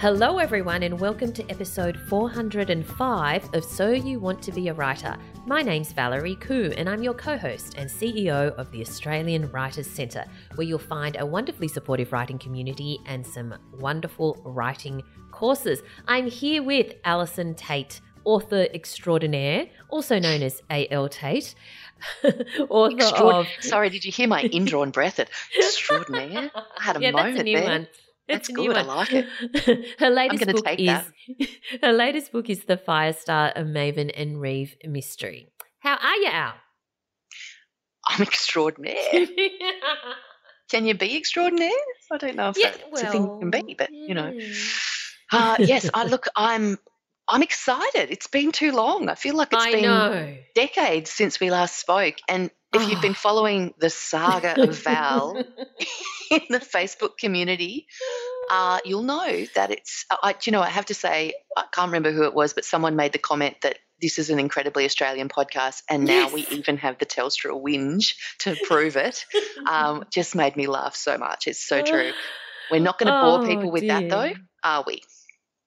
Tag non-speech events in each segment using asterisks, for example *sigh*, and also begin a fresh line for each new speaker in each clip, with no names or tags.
Hello, everyone, and welcome to episode 405 of So You Want to Be a Writer. My name's Valerie Khoo, and I'm your co host and CEO of the Australian Writers Centre, where you'll find a wonderfully supportive writing community and some wonderful writing courses. I'm here with Alison Tate, author extraordinaire, also known as A.L. Tate. *laughs* author
Extraord-
of.
Sorry, did you hear my indrawn breath? At *laughs* extraordinaire. I had a
yeah,
moment
that's a new
there.
one.
That's
a
good, I like it. *laughs*
her latest book
take
is
that. *laughs*
her latest book is the Firestar of Maven and Reeve mystery. How are you, Al?
I'm extraordinaire. *laughs* Can you be extraordinaire? I don't know if
yeah,
that's a thing you can be, but you know.
yeah.
Uh, yes, I look. I'm. I'm excited. It's been too long. I feel like it's
I
been
know.
decades since we last spoke. And if you've been following the saga of Val *laughs* in the Facebook community, uh, you'll know that it's. I, you know, I have to say, I can't remember who it was, but someone made the comment that this is an incredibly Australian podcast, and now we even have the Telstra whinge to prove it. Um, *laughs* just made me laugh so much. It's so true. We're not going to bore
Oh,
people with that, though, are we?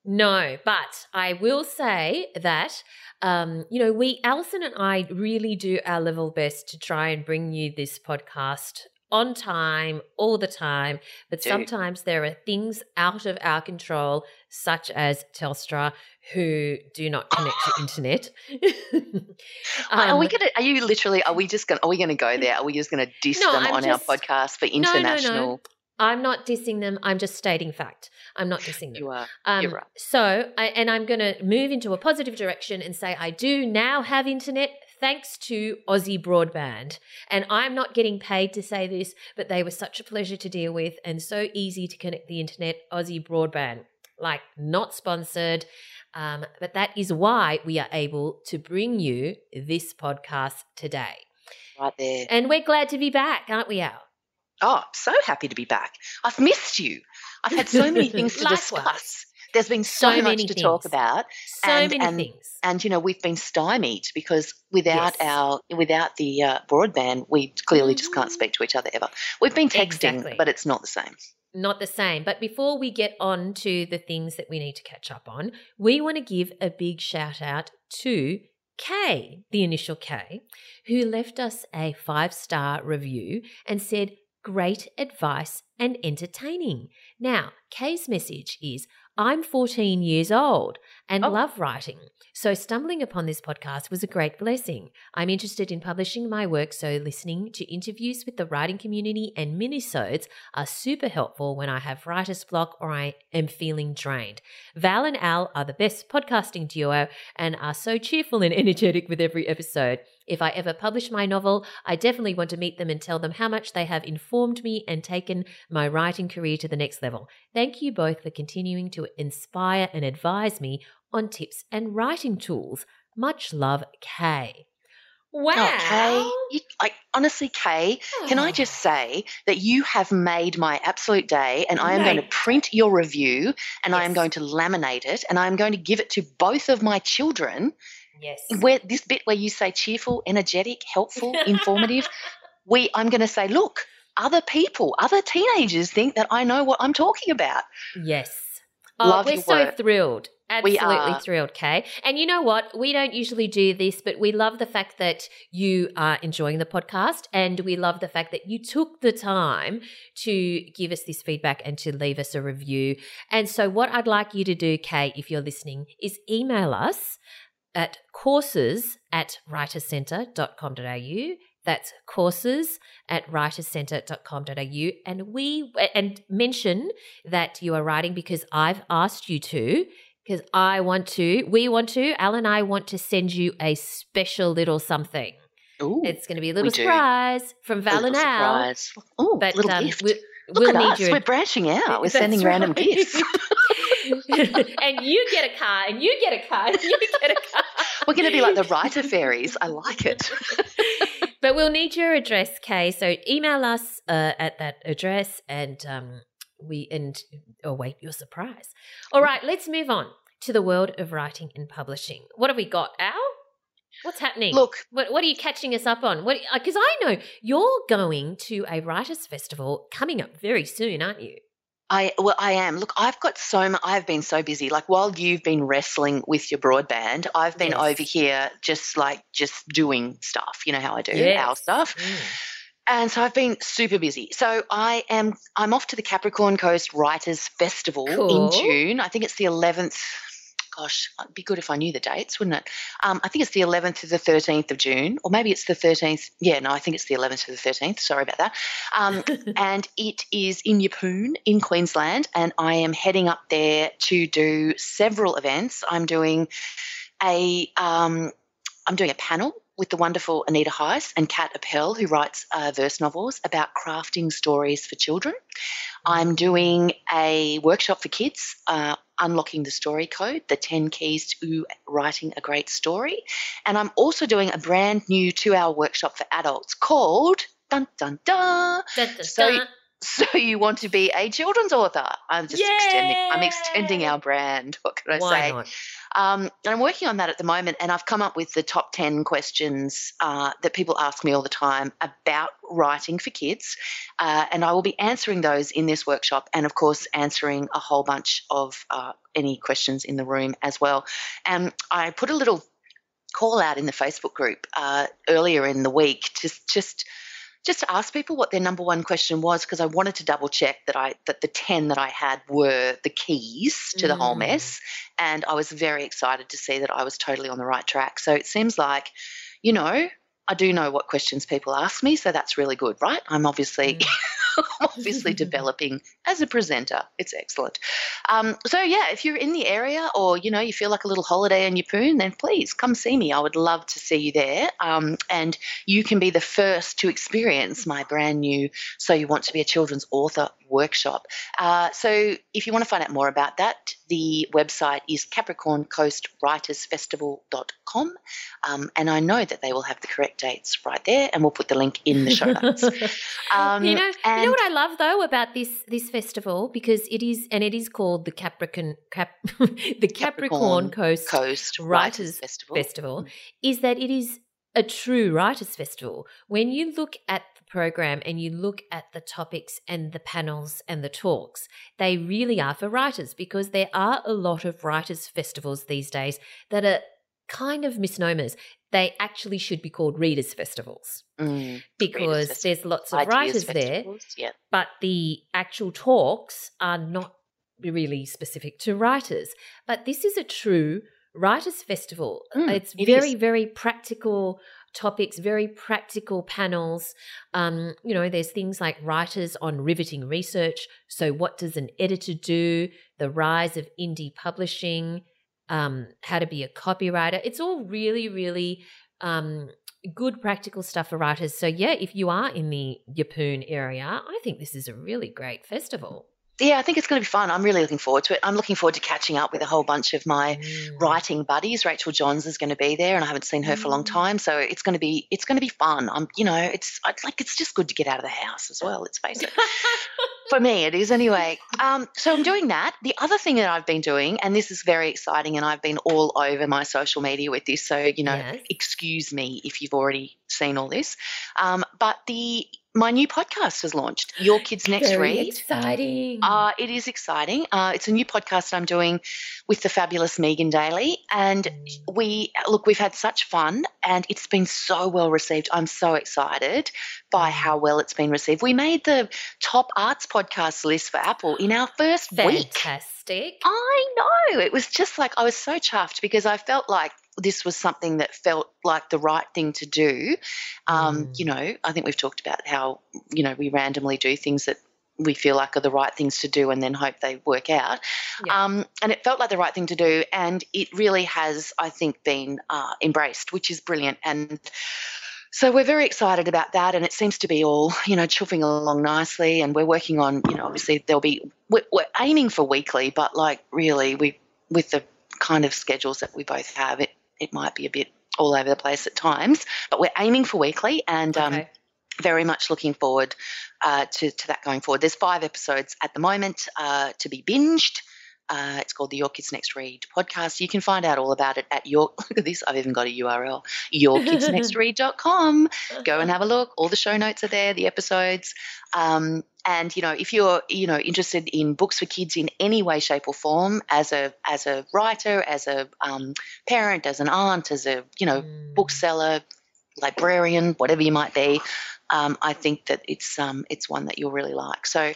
No, but I will say that um, you know we Alison and I really do our level best to try and bring you this podcast on time all the time. But sometimes there are things out of our control, such as Telstra, who do not connect to internet. *laughs*
are we
Um,
going to? Are you literally? Are we just going? Are we going to go there? Are we just going to diss
No,
them
I'm
on
just-
our podcast for
no, no.
international?
I'm not dissing them. I'm just stating fact. I'm not dissing them.
You are.
Um,
You're right.
So, I, and I'm going to move into a positive direction and say I do now have internet thanks to Aussie Broadband. And I'm not getting paid to say this, but they were such a pleasure to deal with and so easy to connect the internet. Aussie Broadband, like not sponsored. Um, but that is why we are able to bring you this podcast today.
Right there.
And we're glad to be back, aren't we, Al?
Oh, so happy to be back. I've missed you. I've had so many things to discuss. There's been so,
So
much to talk about,
So
And-
many
and-
things.
and you know we've been stymied because without
Yes.
our without the uh, broadband, we clearly just can't
Mhm.
speak to each other ever. We've been texting,
Exactly.
but it's not the same.
not the same. But before we get on to the things that we need to catch up on, we want to give a big shout out to Kay, the initial K, who left us a five star review and said, Great advice and entertaining. Now, Kay's message is I'm 14 years old and
Oh.
love writing. So, stumbling upon this podcast was a great blessing. I'm interested in publishing my work, so listening to interviews with the writing community and minisodes are super helpful when I have writer's block or I am feeling drained. Val and Al are the best podcasting duo and are so cheerful and energetic with every episode. If I ever publish my novel, I definitely want to meet them and tell them how much they have informed me and taken my writing career to the next level. Thank you both for continuing to inspire and advise me on tips and writing tools. Much love, Kay. Wow.
Oh, Kay, you, like honestly, Kay, can I ah. just say that you have made my absolute day, and I am going to print your review, and I am going to laminate it, and I am going to give it to both of my children.
Yes.
Where this bit where you say cheerful, energetic, helpful, informative, *laughs* we I'm going to say, look, other people, other teenagers think that I know what I'm talking about.
Yes. Oh,
Love
we're so
work.
thrilled. Absolutely thrilled, Kay. And you know what? We don't usually do this, but we love the fact that you are enjoying the podcast and we love the fact that you took the time to give us this feedback and to leave us a review. And so, what I'd like you to do, Kay, if you're listening, is email us at courses at writercentre.com.au. That's courses at writercentre.com.au. And we and mention that you are writing because I've asked you to, because I want to, we want to, Al and I want to send you a special little something.
Ooh,
It's going to be a little
do.
surprise from
a
Val and Al.
Ooh,
But
little
um,
gift.
we,
Look
we'll
at
need
us.
your
We're branching *laughs* out. We're
That's
sending random
right.
gifts. *laughs* *laughs*
and you get a car, and you get a car, and you get a car. *laughs*
We're going to be like the writer fairies. I like it. *laughs*
but we'll need your address, Kay. So email us uh, at that address, and um, we and await your surprise. All right, let's move on to the world of writing and publishing. What have we got, Al? What's happening?
Look,
What, what are you catching us up on? What? Because I know you're going to a writers' festival coming up very soon, aren't you?
I well, I am. Look, I've got so much. I've been so busy. Like while you've been wrestling with your broadband, I've been
Yes.
over here just like just doing stuff. You know how I do our stuff.
Mm.
And so I've been super busy. So I am I'm off to the Capricorn Coast Writers Festival
Cool.
in June. I think it's the 11th. Gosh, it'd be good if I knew the dates, wouldn't it? Um, I think it's the 11th to the 13th of June, or maybe it's the 13th. Yeah, no, I think it's the 11th to the 13th. Sorry about that. Um, *laughs* and it is in Yeppoon in Queensland, and I am heading up there to do several events. I'm doing a um, I'm doing a panel with the wonderful Anita Heiss and Kat Apel, who writes uh, verse novels about crafting stories for children. I'm doing a workshop for kids, uh, unlocking the story code, the 10 keys to writing a great story. And I'm also doing a brand new two hour workshop for adults called Dun Dun Dun.
Dun, dun, dun.
So you want to be a children's author? I'm just extending. I'm extending our brand. What can I
Why
say?
not?
Um, and I'm working on that at the moment, and I've come up with the top 10 questions uh, that people ask me all the time about writing for kids. Uh, and I will be answering those in this workshop, and of course, answering a whole bunch of uh, any questions in the room as well. And I put a little call out in the Facebook group uh, earlier in the week to just just to ask people what their number one question was because I wanted to double check that I that the 10 that I had were the keys to the whole
Mm.
mess and I was very excited to see that I was totally on the right track. So it seems like you know, I do know what questions people ask me, so that's really good, right? I'm obviously
Mm. *laughs*
obviously developing as a presenter. It's excellent. Um, so yeah, if you're in the area or you know you feel like a little holiday in Yeppoon, then please come see me. I would love to see you there. Um, and you can be the first to experience my brand new "So You Want to Be a Children's Author" workshop. Uh, so if you want to find out more about that, the website is CapricornCoastWritersFestival.com, um, and I know that they will have the correct dates right there, and we'll put the link in the show notes. *laughs* Um,
you know, you
and-
know what I love though about this this festival because it is and it is called the Capricorn Cap, *laughs* the Capricorn,
Capricorn
Coast
Coast
Writers
Writers Festival.
Festival hmm. is that it is a true writers festival. When you look at the program and you look at the topics and the panels and the talks, they really are for writers because there are a lot of writers festivals these days that are kind of misnomers. They actually should be called readers festivals
Mm,
because
Festival.
there's lots of writers there
Yeah.
but the actual talks are not really specific to writers. But this is a true writers' festival.
Mm,
it's
it
very,
is.
very practical topics, very practical panels. Um, you know, there's things like writers on riveting research. So, what does an editor do? The rise of indie publishing, um, how to be a copywriter. It's all really, really um, good practical stuff for writers. So, yeah, if you are in the Yeppoon area, I think this is a really great festival.
Yeah, I think it's going to be fun. I'm really looking forward to it. I'm looking forward to catching up with a whole bunch of my
Mm.
writing buddies. Rachel Johns is going to be there, and I haven't seen her for a long
Mm.
time, so it's going to be it's going to be fun. I'm, you know, it's I, like it's just good to get out of the house as well. Let's face it. For me, it is anyway. Um, so I'm doing that. The other thing that I've been doing, and this is very exciting, and I've been all over my social media with this, so you know,
Yes.
excuse me if you've already seen all this. Um, but the my new podcast has launched. Your Kids Next
Very
Read.
exciting.
Uh, it is exciting. Uh, it's a new podcast I'm doing with the fabulous Megan Daley. And we, look, we've had such fun and it's been so well received. I'm so excited by how well it's been received. We made the top arts podcast list for Apple in our first week.
Fantastic.
I know. It was just like, I was so chuffed because I felt like this was something that felt like the right thing to do. Um,
Mm.
You know, I think we've talked about how, you know, we randomly do things that we feel like are the right things to do and then hope they work out.
Yeah.
Um, and it felt like the right thing to do. And it really has, I think, been uh, embraced, which is brilliant. And so we're very excited about that, and it seems to be all you know chuffing along nicely. And we're working on, you know, obviously there'll be we're, we're aiming for weekly, but like really, we with the kind of schedules that we both have, it it might be a bit all over the place at times. But we're aiming for weekly, and um, very much looking forward uh, to, to that going forward. There's five episodes at the moment uh, to be binged. Uh, it's called the Your Kids Next Read podcast. You can find out all about it at your, *laughs* look at this, I've even got a URL, yourkidsnextread.com. Go and have a look. All the show notes are there, the episodes. Um, and you know, if you're you know interested in books for kids in any way, shape, or form, as a as a writer, as a um, parent, as an aunt, as a you know
Mm.
bookseller, librarian, whatever you might be, um, I think that it's um, it's one that you'll really like. So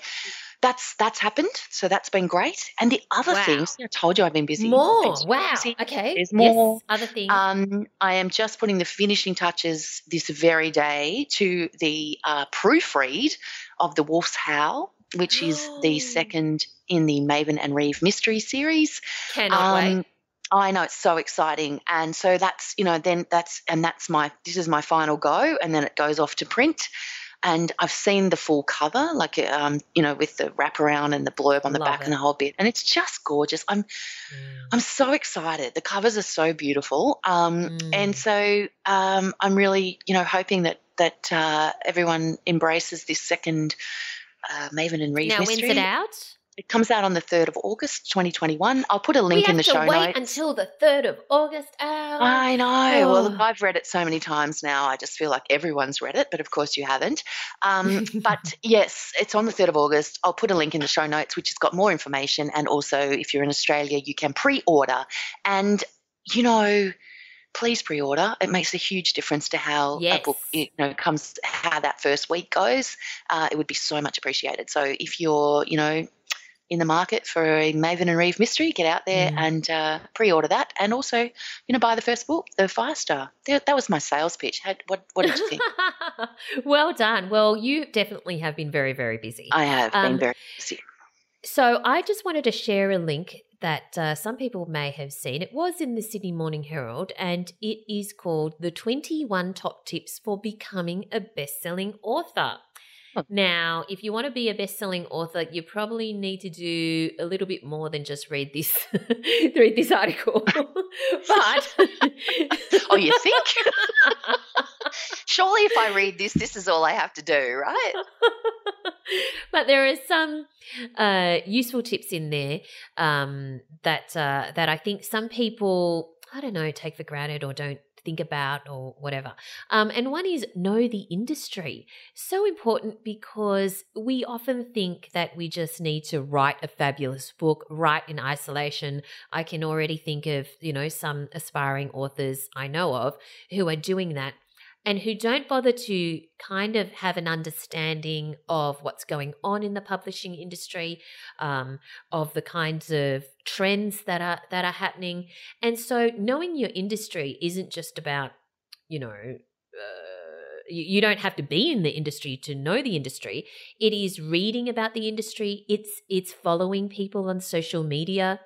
that's that's happened. So that's been great. And the other
Wow.
things, I told you I've been busy.
More.
been
Wow.
busy.
Okay.
There's more.
Yes. Other things.
Um, I am just putting the finishing touches this very day to the uh, proofread of The Wolf's Howl, which is the
Oh.
second in the Maven and Reeve mystery series.
Cannot wait.
Um, I know it's so exciting, and so that's you know then that's and that's my this is my final go, and then it goes off to print. And I've seen the full cover, like um, you know, with the wraparound and the blurb on the
Love
back
it.
and the whole bit, and it's just gorgeous. I'm I'm so excited. The covers are so beautiful, um,
Mm.
and so um, I'm really, you know, hoping that that uh, everyone embraces this second uh, Maven and Reeve
now,
mystery.
when's it out?
It comes out on the third of August, 2021. I'll put a link
we
in
have
the
to
show
wait
notes.
until the third of August. Oh.
I know. Well,
Oh.
look, I've read it so many times now. I just feel like everyone's read it, but of course you haven't. Um, *laughs* but yes, it's on the 3rd of August. I'll put a link in the show notes, which has got more information. And also, if you're in Australia, you can pre order. And, you know, please pre order. It makes a huge difference to how a book you know comes, how that first week goes. Uh, it would be so much appreciated. So if you're, you know, in the market for a Maven and Reeve mystery, get out there
Mm.
and uh, pre-order that, and also, you know, buy the first book, the Firestar. That, that was my sales pitch. How, what What did you think? *laughs*
well done. Well, you definitely have been very, very busy.
I have
Um,
been very busy.
So I just wanted to share a link that uh, some people may have seen. It was in the Sydney Morning Herald, and it is called "The 21 Top Tips for Becoming a Best-Selling Author." *laughs* Now, if you want to be a best-selling author, you probably need to do a little bit more than just read this *laughs* read this article. *laughs* but
Oh, you think? Surely, if I read this, this is all I have to do, right?
but there are some uh, useful tips in there um, that uh, that I think some people I don't know take for granted or don't think about or whatever. Um, and one is know the industry. So important because we often think that we just need to write a fabulous book, write in isolation. I can already think of you know some aspiring authors I know of who are doing that and who don't bother to kind of have an understanding of what's going on in the publishing industry, um, of the kinds of trends that are that are happening, and so knowing your industry isn't just about, you know. Uh, you, don't have to be in the industry to know the industry. It is reading about the industry. It's it's following people on social media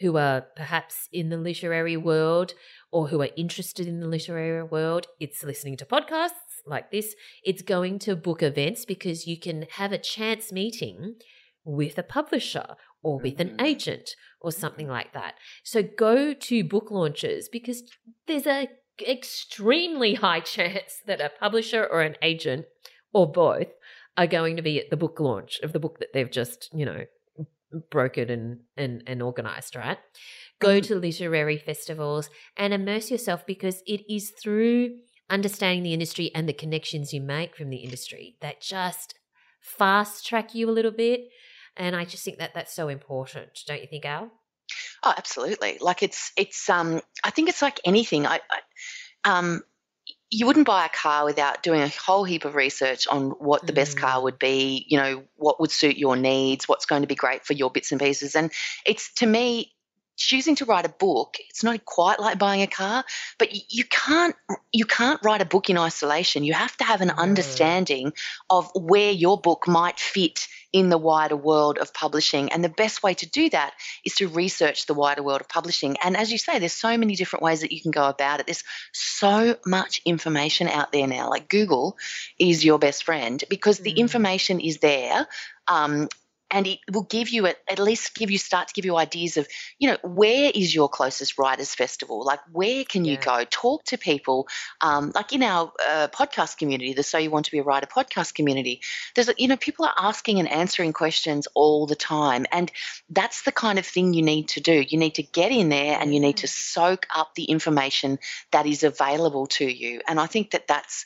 who are perhaps in the literary world or who are interested in the literary world. It's listening to podcasts like this. It's going to book events because you can have a chance meeting with a publisher or with an
Mhm.
agent or something like that. So go to book launches because there's a extremely high chance that a publisher or an agent or both are going to be at the book launch of the book that they've just, you know, brokered and and and organized, right? Go
Mhm.
to literary festivals and immerse yourself because it is through understanding the industry and the connections you make from the industry that just fast track you a little bit. And I just think that that's so important, don't you think, Al?
Oh, absolutely. Like it's it's um I think it's like anything. I, I um you wouldn't buy a car without doing a whole heap of research on what the best car
Mm.
would be, you know, what would suit your needs, what's going to be great for your bits and pieces. And it's to me choosing to write a book, it's not quite like buying a car, but you can't you can't write a book in isolation. You have to have an understanding of where your book might fit in the wider world of publishing. And the best way to do that is to research the wider world of publishing. And as you say, there's so many different ways that you can go about it. There's so much information out there now. Like Google is your best friend because the
Mm.
information is there. Um, and it will give you a, at least give you start to give you ideas of you know where is your closest writers festival? Like where can you
Yeah.
go? Talk to people. Um, like in our uh, podcast community the so you want to be a writer podcast community there's you know people are asking and answering questions all the time and that's the kind of thing you need to do. You need to get in there and you need to soak up the information that is available to you and i think that that's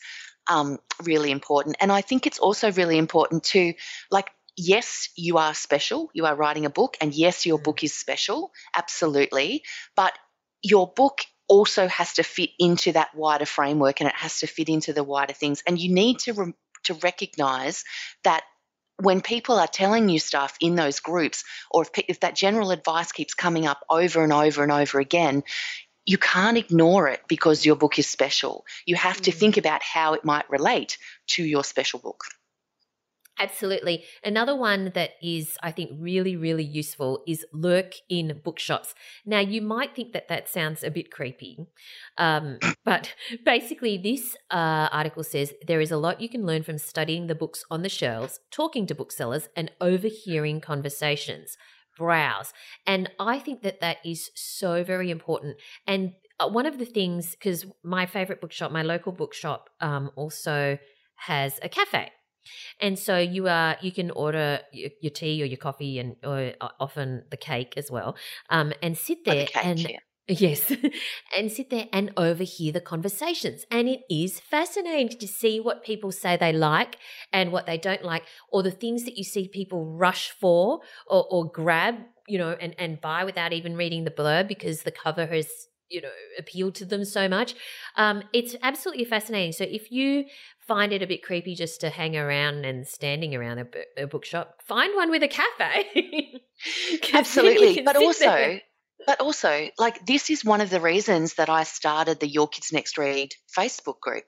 um, really important and i think it's also really important to like yes, you are special. You are writing a book, and yes, your book is special, absolutely. But your book also has to fit into that wider framework, and it has to fit into the wider things. And you need to re- to recognize that when people are telling you stuff in those groups, or if, if that general advice keeps coming up over and over and over again. You can't ignore it because your book is special. You have to
Mm.
think about how it might relate to your special book.
Absolutely. Another one that is, I think, really, really useful is lurk in bookshops. Now, you might think that that sounds a bit creepy, um, *coughs* but basically, this uh, article says there is a lot you can learn from studying the books on the shelves, talking to booksellers, and overhearing conversations. Browse. And I think that that is so very important. And uh, one of the things, because my favorite bookshop, my local bookshop, um, also has a cafe. And so you are you can order your, your tea or your coffee and or uh, often the cake as well, um, and sit
Or the
there
cake,
and
yeah. *laughs*
yes, and sit there and overhear the conversations. And it is fascinating to see what people say they like and what they don't like, or the things that you see people rush for or, or grab, you know, and and buy without even reading the blurb because the cover has you know appealed to them so much. Um, it's absolutely fascinating. So if you find it a bit creepy just to hang around and standing around a, a bookshop, find one with a cafe. *laughs*
Absolutely. But also,
there.
but also, like this is one of the reasons that I started the Your Kids Next Read Facebook group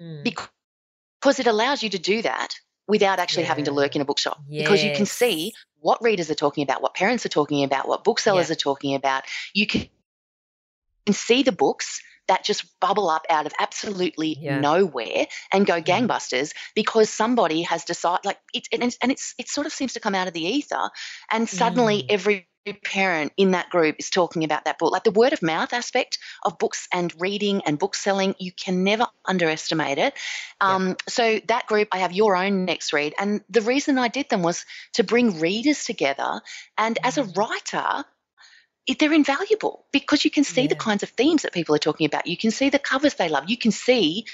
Mm,
because it allows you to do that without actually having to lurk in a bookshop because you can see what readers are talking about, what parents are talking about, what booksellers
Yeah.
are talking about. You can see the books that just bubble up out of absolutely
Yeah.
nowhere and go
Mm.
gangbusters because somebody has decided like it and it's, and it's it sort of seems to come out of the ether and suddenly
Mm.
every parent in that group is talking about that book like the word of mouth aspect of books and reading and book selling you can never underestimate it
Yeah.
um, so that group i have your own next read and the reason i did them was to bring readers together and as a
Mm.
writer it, they're invaluable because you can see the kinds of themes that people are talking about. You can see the covers they love. You can see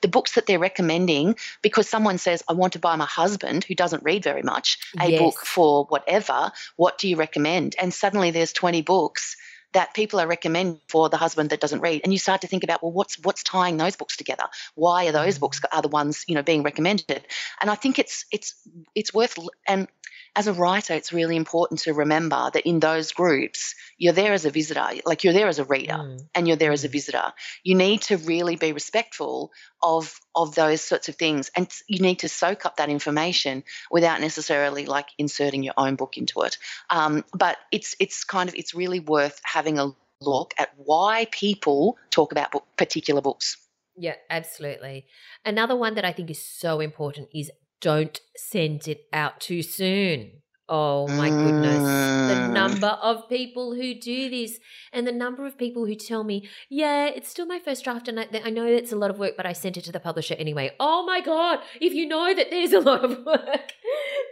the books that they're recommending because someone says, I want to buy my husband, who doesn't read very much, a book for whatever. What do you recommend? And suddenly there's 20 books that people are recommending for the husband that doesn't read and you start to think about well what's what's tying those books together why are those
Mm.
books are the ones you know being recommended and i think it's it's it's worth and as a writer it's really important to remember that in those groups you're there as a visitor like you're there as a reader
Mm.
and you're there as a
Mm.
visitor you need to really be respectful of of those sorts of things and you need to soak up that information without necessarily like inserting your own book into it um, but it's it's kind of it's really worth having a look at why people talk about book, particular books
Yeah, absolutely. Another one that I think is so important is don't send it out too soon. Oh my goodness. The
Mm.
number of people who do this and the number of people who tell me, yeah, it's still my first draft and I, I know it's a lot of work, but I sent it to the publisher anyway. Oh my God. If you know that there's a lot of *laughs* work,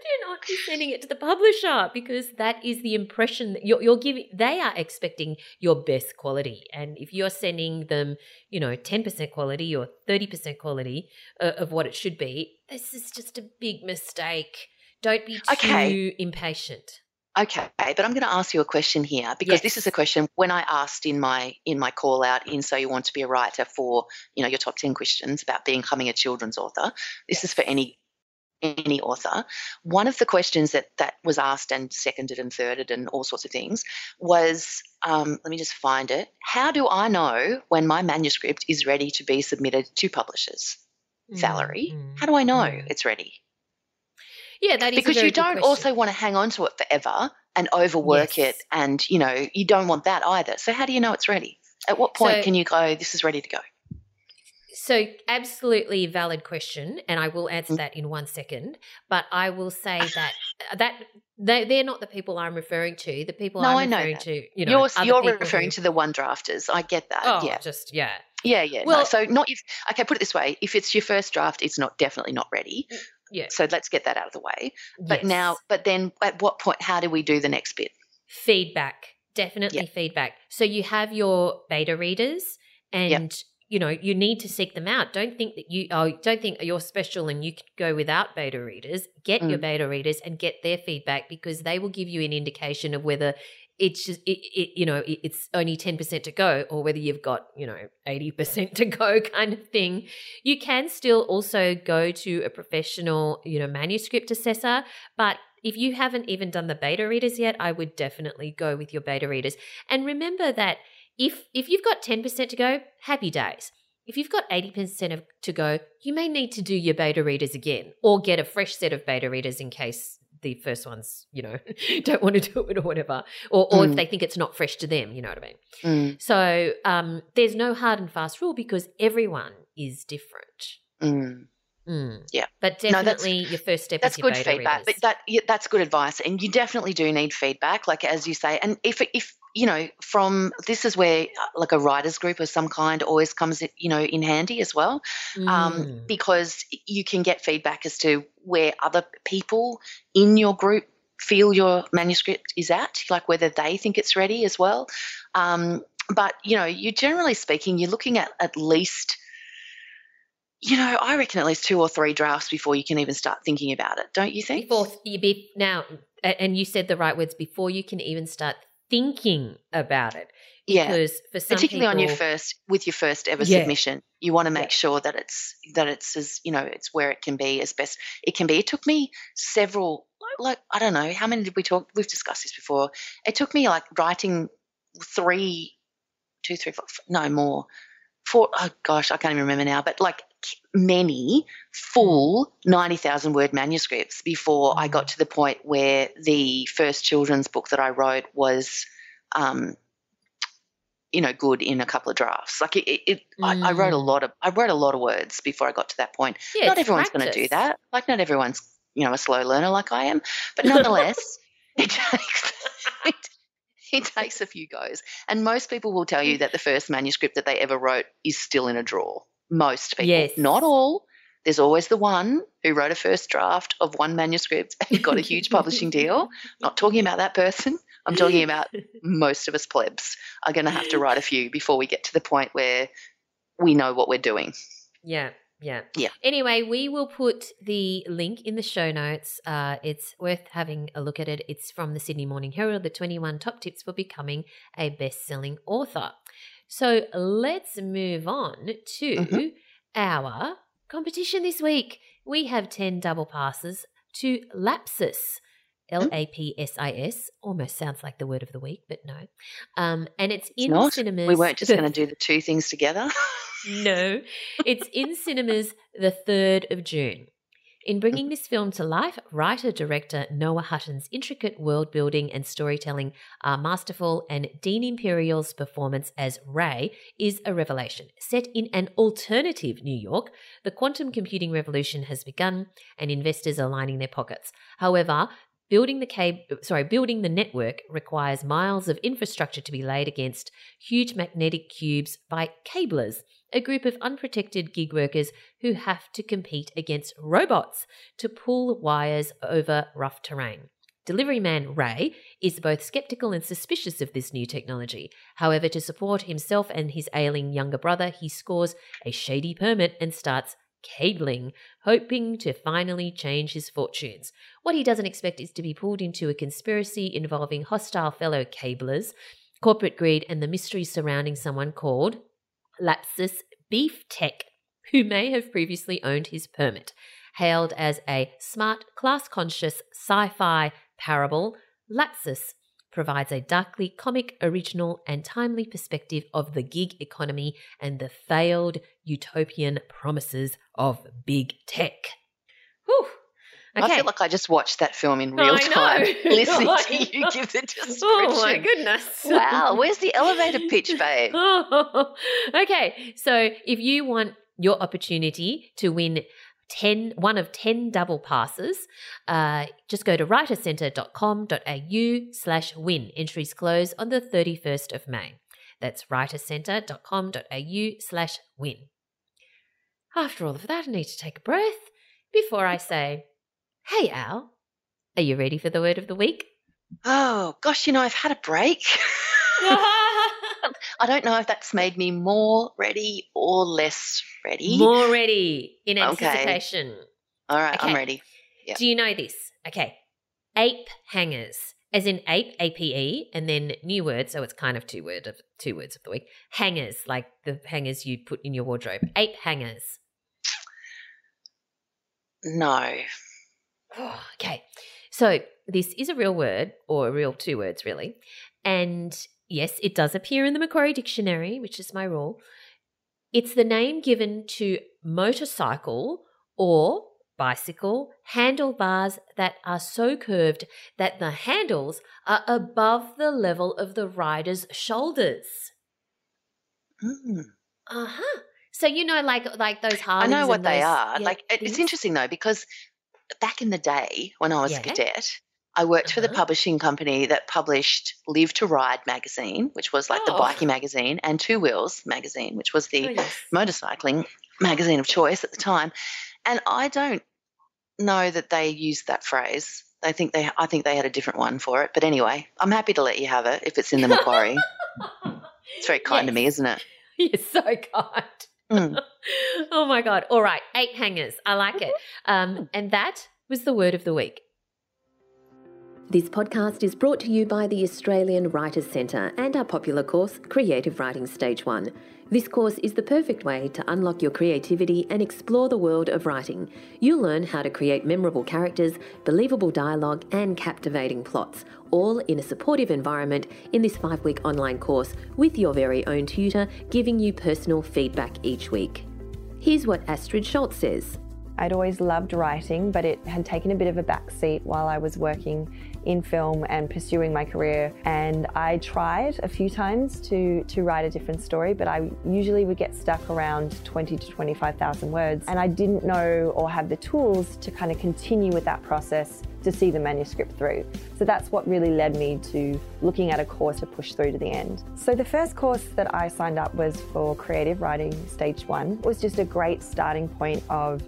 do not be sending it to the publisher because that is the impression that you're, you're giving. They are expecting your best quality. And if you're sending them, you know, 10% quality or 30% quality uh, of what it should be, this is just a big mistake. Don't be too
Okay.
impatient.
Okay, but I'm going to ask you a question here because this is a question when I asked in my in my call out in so you want to be a writer for you know your top ten questions about becoming a children's author. This is for any any author. One of the questions that that was asked and seconded and thirded and all sorts of things was um, let me just find it. How do I know when my manuscript is ready to be submitted to publishers? Valerie,
Mm,
how do I know
mm.
it's ready?
Yeah, that is a
because you don't
question.
also want to hang on to it forever and overwork
Yes.
it and you know you don't want that either so how do you know it's ready at what point
So-
can you go this is ready to go
So, absolutely valid question, and I will answer
Mm.
that in one second. But I will say that uh, that they, they're not the people I'm referring to. The people
No, I
I'm
know
referring
that.
to, you know,
you're you're referring
who-
to the one drafters. I get that.
Oh,
yeah.
just yeah.
Yeah, yeah.
Well-
no. So not if okay, put it this way. If it's your first draft, it's not definitely not ready.
Yeah.
So let's get that out of the way. But
Yes.
now but then at what point how do we do the next bit?
feedback definitely feedback so you have your beta readers and you know you need to seek them out don't think that you oh don't think you're special and you can go without beta readers get your
Mm.
beta readers and get their feedback because they will give you an indication of whether it's just it, it you know it, it's only 10% to go or whether you've got you know 80% to go *laughs* kind of thing you can still also go to a professional you know manuscript assessor but if you haven't even done the beta readers yet, I would definitely go with your beta readers. And remember that if if you've got 10% to go, happy days. If you've got 80% of, to go, you may need to do your beta readers again or get a fresh set of beta readers in case the first ones, you know, *laughs* don't want to do it or whatever. Or or if
Mm.
they think it's not fresh to them, you know what I mean?
Mm,
So um, there's no hard and fast rule because everyone is different.
mm.
Mm.
Yeah.
But
No,
definitely your first step
That's
is your
good
beta
feedback.
readers.
But that yeah, that's good advice, and you definitely do need feedback, like as you say. And if if you know from this is where uh, like a writers group of some kind always comes you know in handy as well. um,
Mm.
because you can get feedback as to where other people in your group feel your manuscript is at, like whether they think it's ready as well. Um, but you know, you're generally speaking, you're looking at at least, you know, I reckon at least two or three drafts before you can even start thinking about it, don't you think?
before you be now and you said the right words before you can even start thinking about it
yeah.
because for some
particularly on your first with your first ever
Yeah.
submission you want to make
Yeah.
sure that it's that it's as you know it's where it can be as best it can be it took me several like i don't know how many did we talk we've discussed this before it took me like writing three two three four no more four oh gosh i can't even remember now but like many full 90,000 word manuscripts before I got to the point where the first children's book that I wrote was um, you know good in a couple of drafts. Like it, it, it I, I wrote a
Mm.
lot of i wrote a lot of words before i got to that point.
Yeah,
not everyone's going to do that. Like not everyone's you know a slow learner like i am but *laughs* nonetheless it *laughs* takes it, it takes a few goes. And most people will tell you that the first manuscript that they ever wrote is still in a drawer most people
Yes.
not all there's always the one who wrote a first draft of one manuscript and got a huge publishing deal *laughs* not talking about that person i'm talking about most of us plebs are going to have to write a few before we get to the point where we know what we're doing.
Yeah, yeah.
Yeah.
Anyway, we will put the link in the show notes. Uh, it's worth having a look at it. It's from the Sydney Morning Herald, the 21 top tips for becoming a best selling author. So let's move on to
Mhm.
our competition this week. We have 10 double passes to Lapsis. L A P S I S almost sounds like the word of the week, but no. Um, and it's
It's
in
not.
cinemas.
We weren't just going to do the two things together. *laughs*
no, it's in cinemas the 3rd of June. In bringing this film to life, writer director Noah Hutton's intricate world building and storytelling are masterful, and Dean Imperial's performance as Ray is a revelation. Set in an alternative New York, the quantum computing revolution has begun, and investors are lining their pockets. However, Building the cab- sorry, building the network requires miles of infrastructure to be laid against huge magnetic cubes by cablers, a group of unprotected gig workers who have to compete against robots to pull wires over rough terrain. Delivery man Ray is both skeptical and suspicious of this new technology. However, to support himself and his ailing younger brother, he scores a shady permit and starts cabling, hoping to finally change his fortunes. What he doesn't expect is to be pulled into a conspiracy involving hostile fellow cablers, corporate greed, and the mysteries surrounding someone called Lapsis Beef Tech, who may have previously owned his permit. Hailed as a smart, class conscious sci fi parable, Lapsis provides a darkly comic, original, and timely perspective of the gig economy and the failed utopian promises of big tech. Whew. Okay.
I feel like I just watched that film in real time, *laughs* *laughs* listening to you give the description.
Oh my goodness.
Wow, where's the elevator *laughs* pitch, babe?
okay, so if you want your opportunity to win 10, one of 10 double passes. Uh, just go to writercentre.com.au slash win. Entries close on the 31st of May. That's writercentre.com.au slash win. After all of that, I need to take a breath before I say, Hey, Al, are you ready for the word of the week?
Oh, gosh, you know, I've had a break. *laughs* *laughs* I don't know if that's made me more ready or less ready.
More ready in anticipation. Okay.
All right, okay. I'm ready.
Yep. Do you know this? Okay. Ape hangers, as in ape, A P E, and then new word, so it's kind of two word of two words of the week. Hangers, like the hangers you put in your wardrobe. Ape hangers.
No.
Oh, okay. So this is a real word, or a real two words, really. And yes, it does appear in the Macquarie Dictionary, which is my rule. It's the name given to motorcycle or bicycle handlebars that are so curved that the handles are above the level of the rider's shoulders.
Mm.
Uh huh. So you know, like like those Harleys.
I know what
those,
they are.
yeah,
like it's interesting though because back in the day when I was
Yeah.
a cadet, I worked for the
Uh-huh.
publishing company that published Live to Ride magazine, which was like the
Oh.
bikie magazine, and Two Wheels magazine, which was the
Oh, yes.
motorcycling magazine of choice at the time. And I don't know that they used that phrase. I think they I think they had a different one for it. But anyway, I'm happy to let you have it if it's in the Macquarie. it's very kind to me, isn't it? *laughs*
You're so kind.
Mm. *laughs*
oh my god! All right, ape hangers. I like it.
Mm-hmm.
Um, and that was the word of the week. This podcast is brought to you by the Australian Writers Centre and our popular course, Creative Writing Stage 1. This course is the perfect way to unlock your creativity and explore the world of writing. You'll learn how to create memorable characters, believable dialogue, and captivating plots, all in a supportive environment in this five week online course with your very own tutor giving you personal feedback each week. Here's what Astrid Schultz says.
I'd always loved writing, but it had taken a bit of a backseat while I was working in film and pursuing my career. And I tried a few times to, to write a different story, but I usually would get stuck around 20 to 25,000 words. And I didn't know or have the tools to kind of continue with that process to see the manuscript through. So that's what really led me to looking at a course to push through to the end. So the first course that I signed up was for creative writing stage one. It was just a great starting point of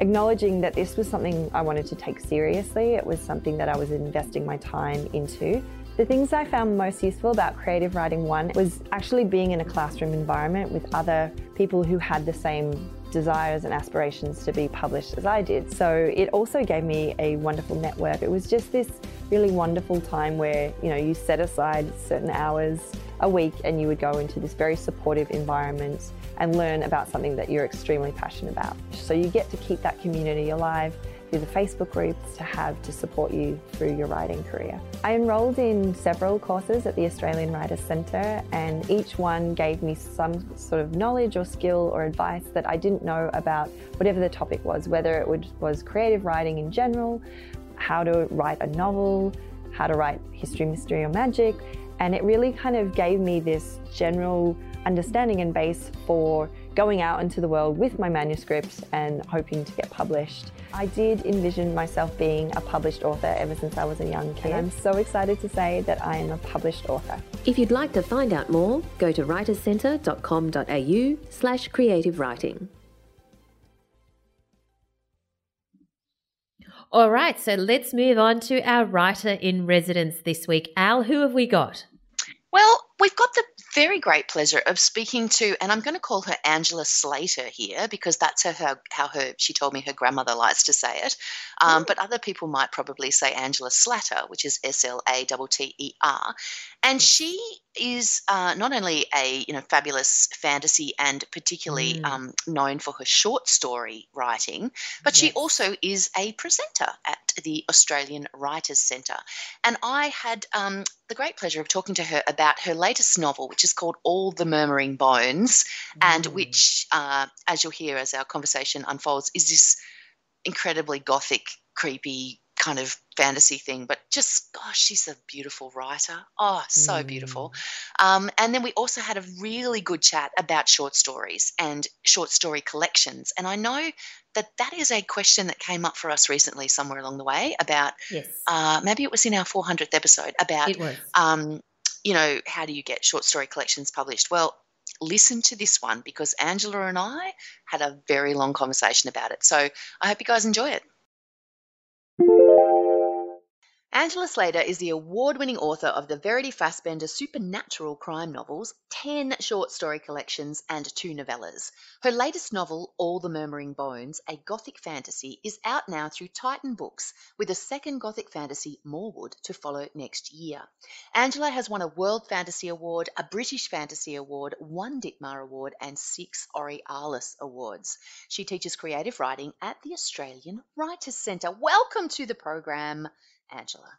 acknowledging that this was something I wanted to take seriously. It was something that I was investing my time into. The things I found most useful about Creative Writing 1 was actually being in a classroom environment with other people who had the same desires and aspirations to be published as I did. So it also gave me a wonderful network. It was just this really wonderful time where, you know, you set aside certain hours a week and you would go into this very supportive environment and learn about something that you're extremely passionate about. So you get to keep that community alive through the Facebook groups to have to support you through your writing career. I enrolled in several courses at the Australian Writers Centre and each one gave me some sort of knowledge or skill or advice that I didn't know about whatever the topic was, whether it was creative writing in general, how to write a novel, how to write history, mystery or magic, and it really kind of gave me this general understanding and base for going out into the world with my manuscript and hoping to get published. I did envision myself being a published author ever since I was a young kid. I'm so excited to say that I am a published author.
If you'd like to find out more, go to writerscentre.com.au slash creative writing. All right, so let's move on to our writer in residence this week. Al, who have we got?
Well, we've got the very great pleasure of speaking to, and I'm going to call her Angela Slater here because that's her, how, how her she told me her grandmother likes to say it. Um, But other people might probably say Angela Slatter, which is S L A T T E R, and she is uh, not only a you know fabulous fantasy and particularly
Mm.
um, known for her short story writing, but she also is a presenter at the Australian Writers Centre. And I had um, the great pleasure of talking to her about her latest novel, which is called All the Murmuring Bones, and
Mm.
which, uh, as you'll hear as our conversation unfolds, is this incredibly gothic, creepy kind of fantasy thing, but just gosh, she's a beautiful writer. Oh, so mm. beautiful. Um, and then we also had a really good chat about short stories and short story collections. And I know that that is a question that came up for us recently somewhere along the way about
yes.
Uh, maybe it was in our 400th episode about um, you know how do you get short story collections published well listen to this one because angela and i had a very long conversation about it so i hope you guys enjoy it Angela Slater is the award winning author of the Verity Fassbender supernatural crime novels, 10 short story collections, and two novellas. Her latest novel, All the Murmuring Bones, a gothic fantasy, is out now through Titan Books, with a second gothic fantasy, Morewood, to follow next year. Angela has won a World Fantasy Award, a British Fantasy Award, one Ditmar Award, and six Aurealis Awards. She teaches creative writing at the Australian Writers Centre. Welcome to the program. Angela.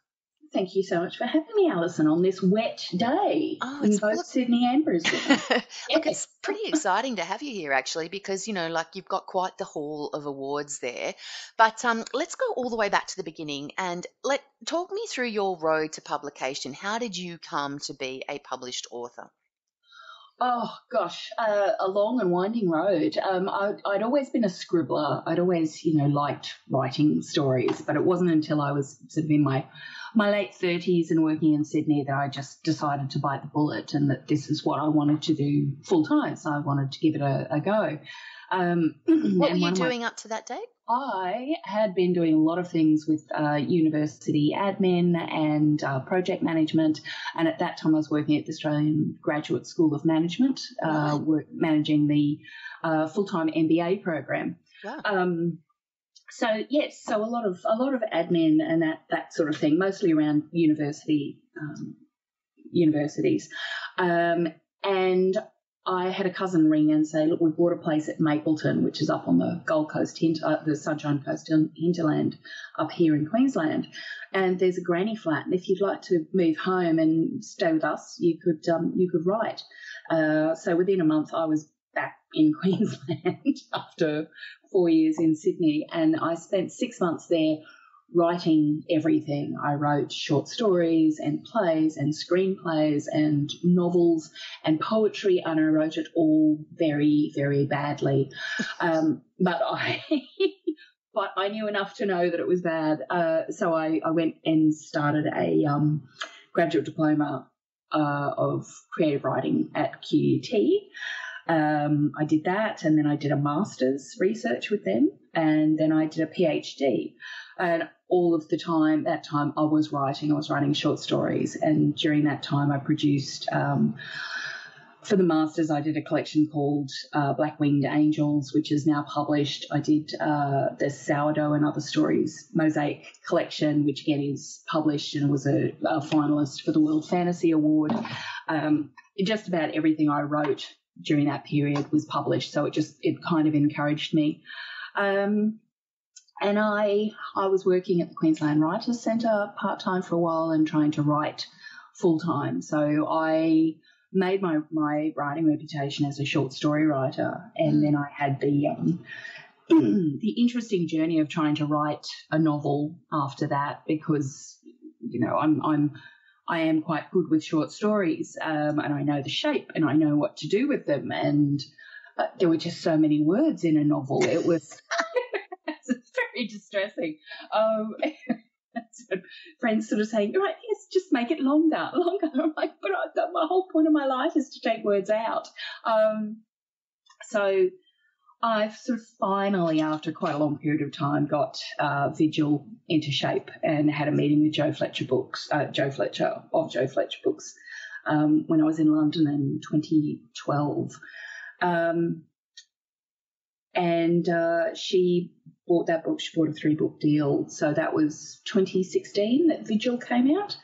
Thank you so much for having me, Alison, on this wet day
oh,
in both
look,
Sydney and Brisbane. *laughs*
look, it's *laughs* pretty exciting to have you here, actually, because you know, like you've got quite the hall of awards there. But um, let's go all the way back to the beginning and let talk me through your road to publication. How did you come to be a published author?
Oh gosh, uh, a long and winding road. Um, I, would always been a scribbler. I'd always, you know, liked writing stories, but it wasn't until I was sort of in my my late thirties and working in Sydney that I just decided to bite the bullet and that this is what I wanted to do full time. So I wanted to give it a, a go.
Um, *clears throat* what were you doing my, up to that date?
I had been doing a lot of things with uh, university admin and uh, project management, and at that time I was working at the Australian Graduate School of Management, uh, work, managing the uh, full-time MBA program.
Wow.
Um, so yes, so a lot of a lot of admin and that that sort of thing, mostly around university um, universities, um, and I had a cousin ring and say, look, we bought a place at Mapleton, which is up on the Gold Coast, uh, the Sunshine Coast hinterland up here in Queensland. And there's a granny flat. And if you'd like to move home and stay with us, you could, um, you could write. Uh, so within a month, I was back in *laughs* Queensland after four years in Sydney. And I spent six months there writing everything. I wrote short stories and plays and screenplays and novels and poetry, and I wrote it all very, very badly. *laughs* Um, but I. *laughs* but I knew enough to know that it was bad. Uh, so I, I, went and started a um, graduate diploma uh, of creative writing at QUT. Um, I did that, and then I did a master's research with them, and then I did a PhD. And all of the time, that time I was writing, I was writing short stories. And during that time, I produced, um, for the Masters, I did a collection called uh, Black Winged Angels, which is now published. I did uh, the Sourdough and Other Stories Mosaic collection, which again is published and was a, a finalist for the World Fantasy Award. Um, just about everything I wrote during that period was published, so it just it kind of encouraged me. Um, and I I was working at the Queensland Writers Centre part time for a while and trying to write full time. So I made my my writing reputation as a short story writer, and then I had the um, *clears throat* the interesting journey of trying to write a novel after that because you know I'm I'm I am quite good with short stories um, and I know the shape and I know what to do with them. And uh, there were just so many words in a novel. It was very distressing. Um, *laughs* friends sort of saying, right, yes, just make it longer, *laughs* longer. I'm like, but I, my whole point of my life is to take words out. Um, so I've sort of finally, after quite a long period of time, got uh, Vigil into shape and had a meeting with Jo Fletcher Books, uh, Jo Fletcher of Jo Fletcher Books, um, when I was in London in 2012. Um, and uh, she bought that book. She bought a three book deal. So that was 2016 that Vigil came out.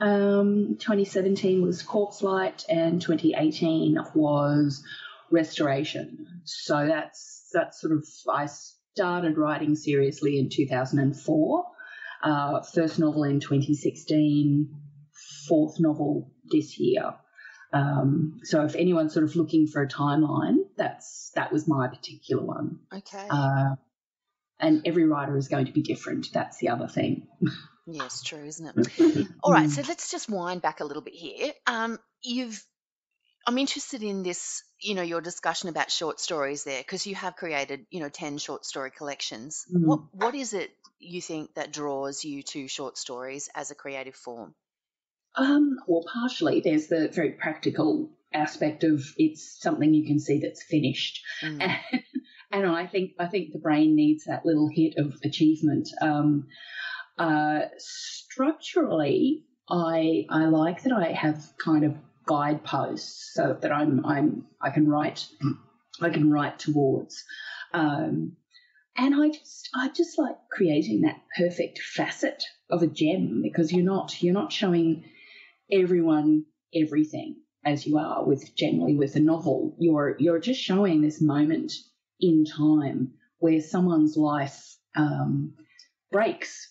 Um, 2017 was Corpse Light, and 2018 was Restoration. So that's that's sort of I started writing seriously in 2004. Uh, first novel in 2016, fourth novel this year. Um, so if anyone's sort of looking for a timeline, that's that was my particular one.
Okay.
Uh, and every writer is going to be different. That's the other thing.
Yes, true, isn't it? *laughs* All right, so let's just wind back a little bit here. Um, you've, I'm interested in this, you know, your discussion about short stories there, because you have created, you know, ten short story collections.
Mm.
What what is it you think that draws you to short stories as a creative form?
Um, well, partially there's the very practical aspect of it's something you can see that's finished,
Mm. *laughs*
and, I think I think the brain needs that little hit of achievement. Um, uh, structurally, I I like that I have kind of guideposts so that I'm I'm I can write I can write towards. Um, and I just I just like creating that perfect facet of a gem because you're not you're not showing everyone everything as you are with generally with a novel. You're you're just showing this moment in time where someone's life um, breaks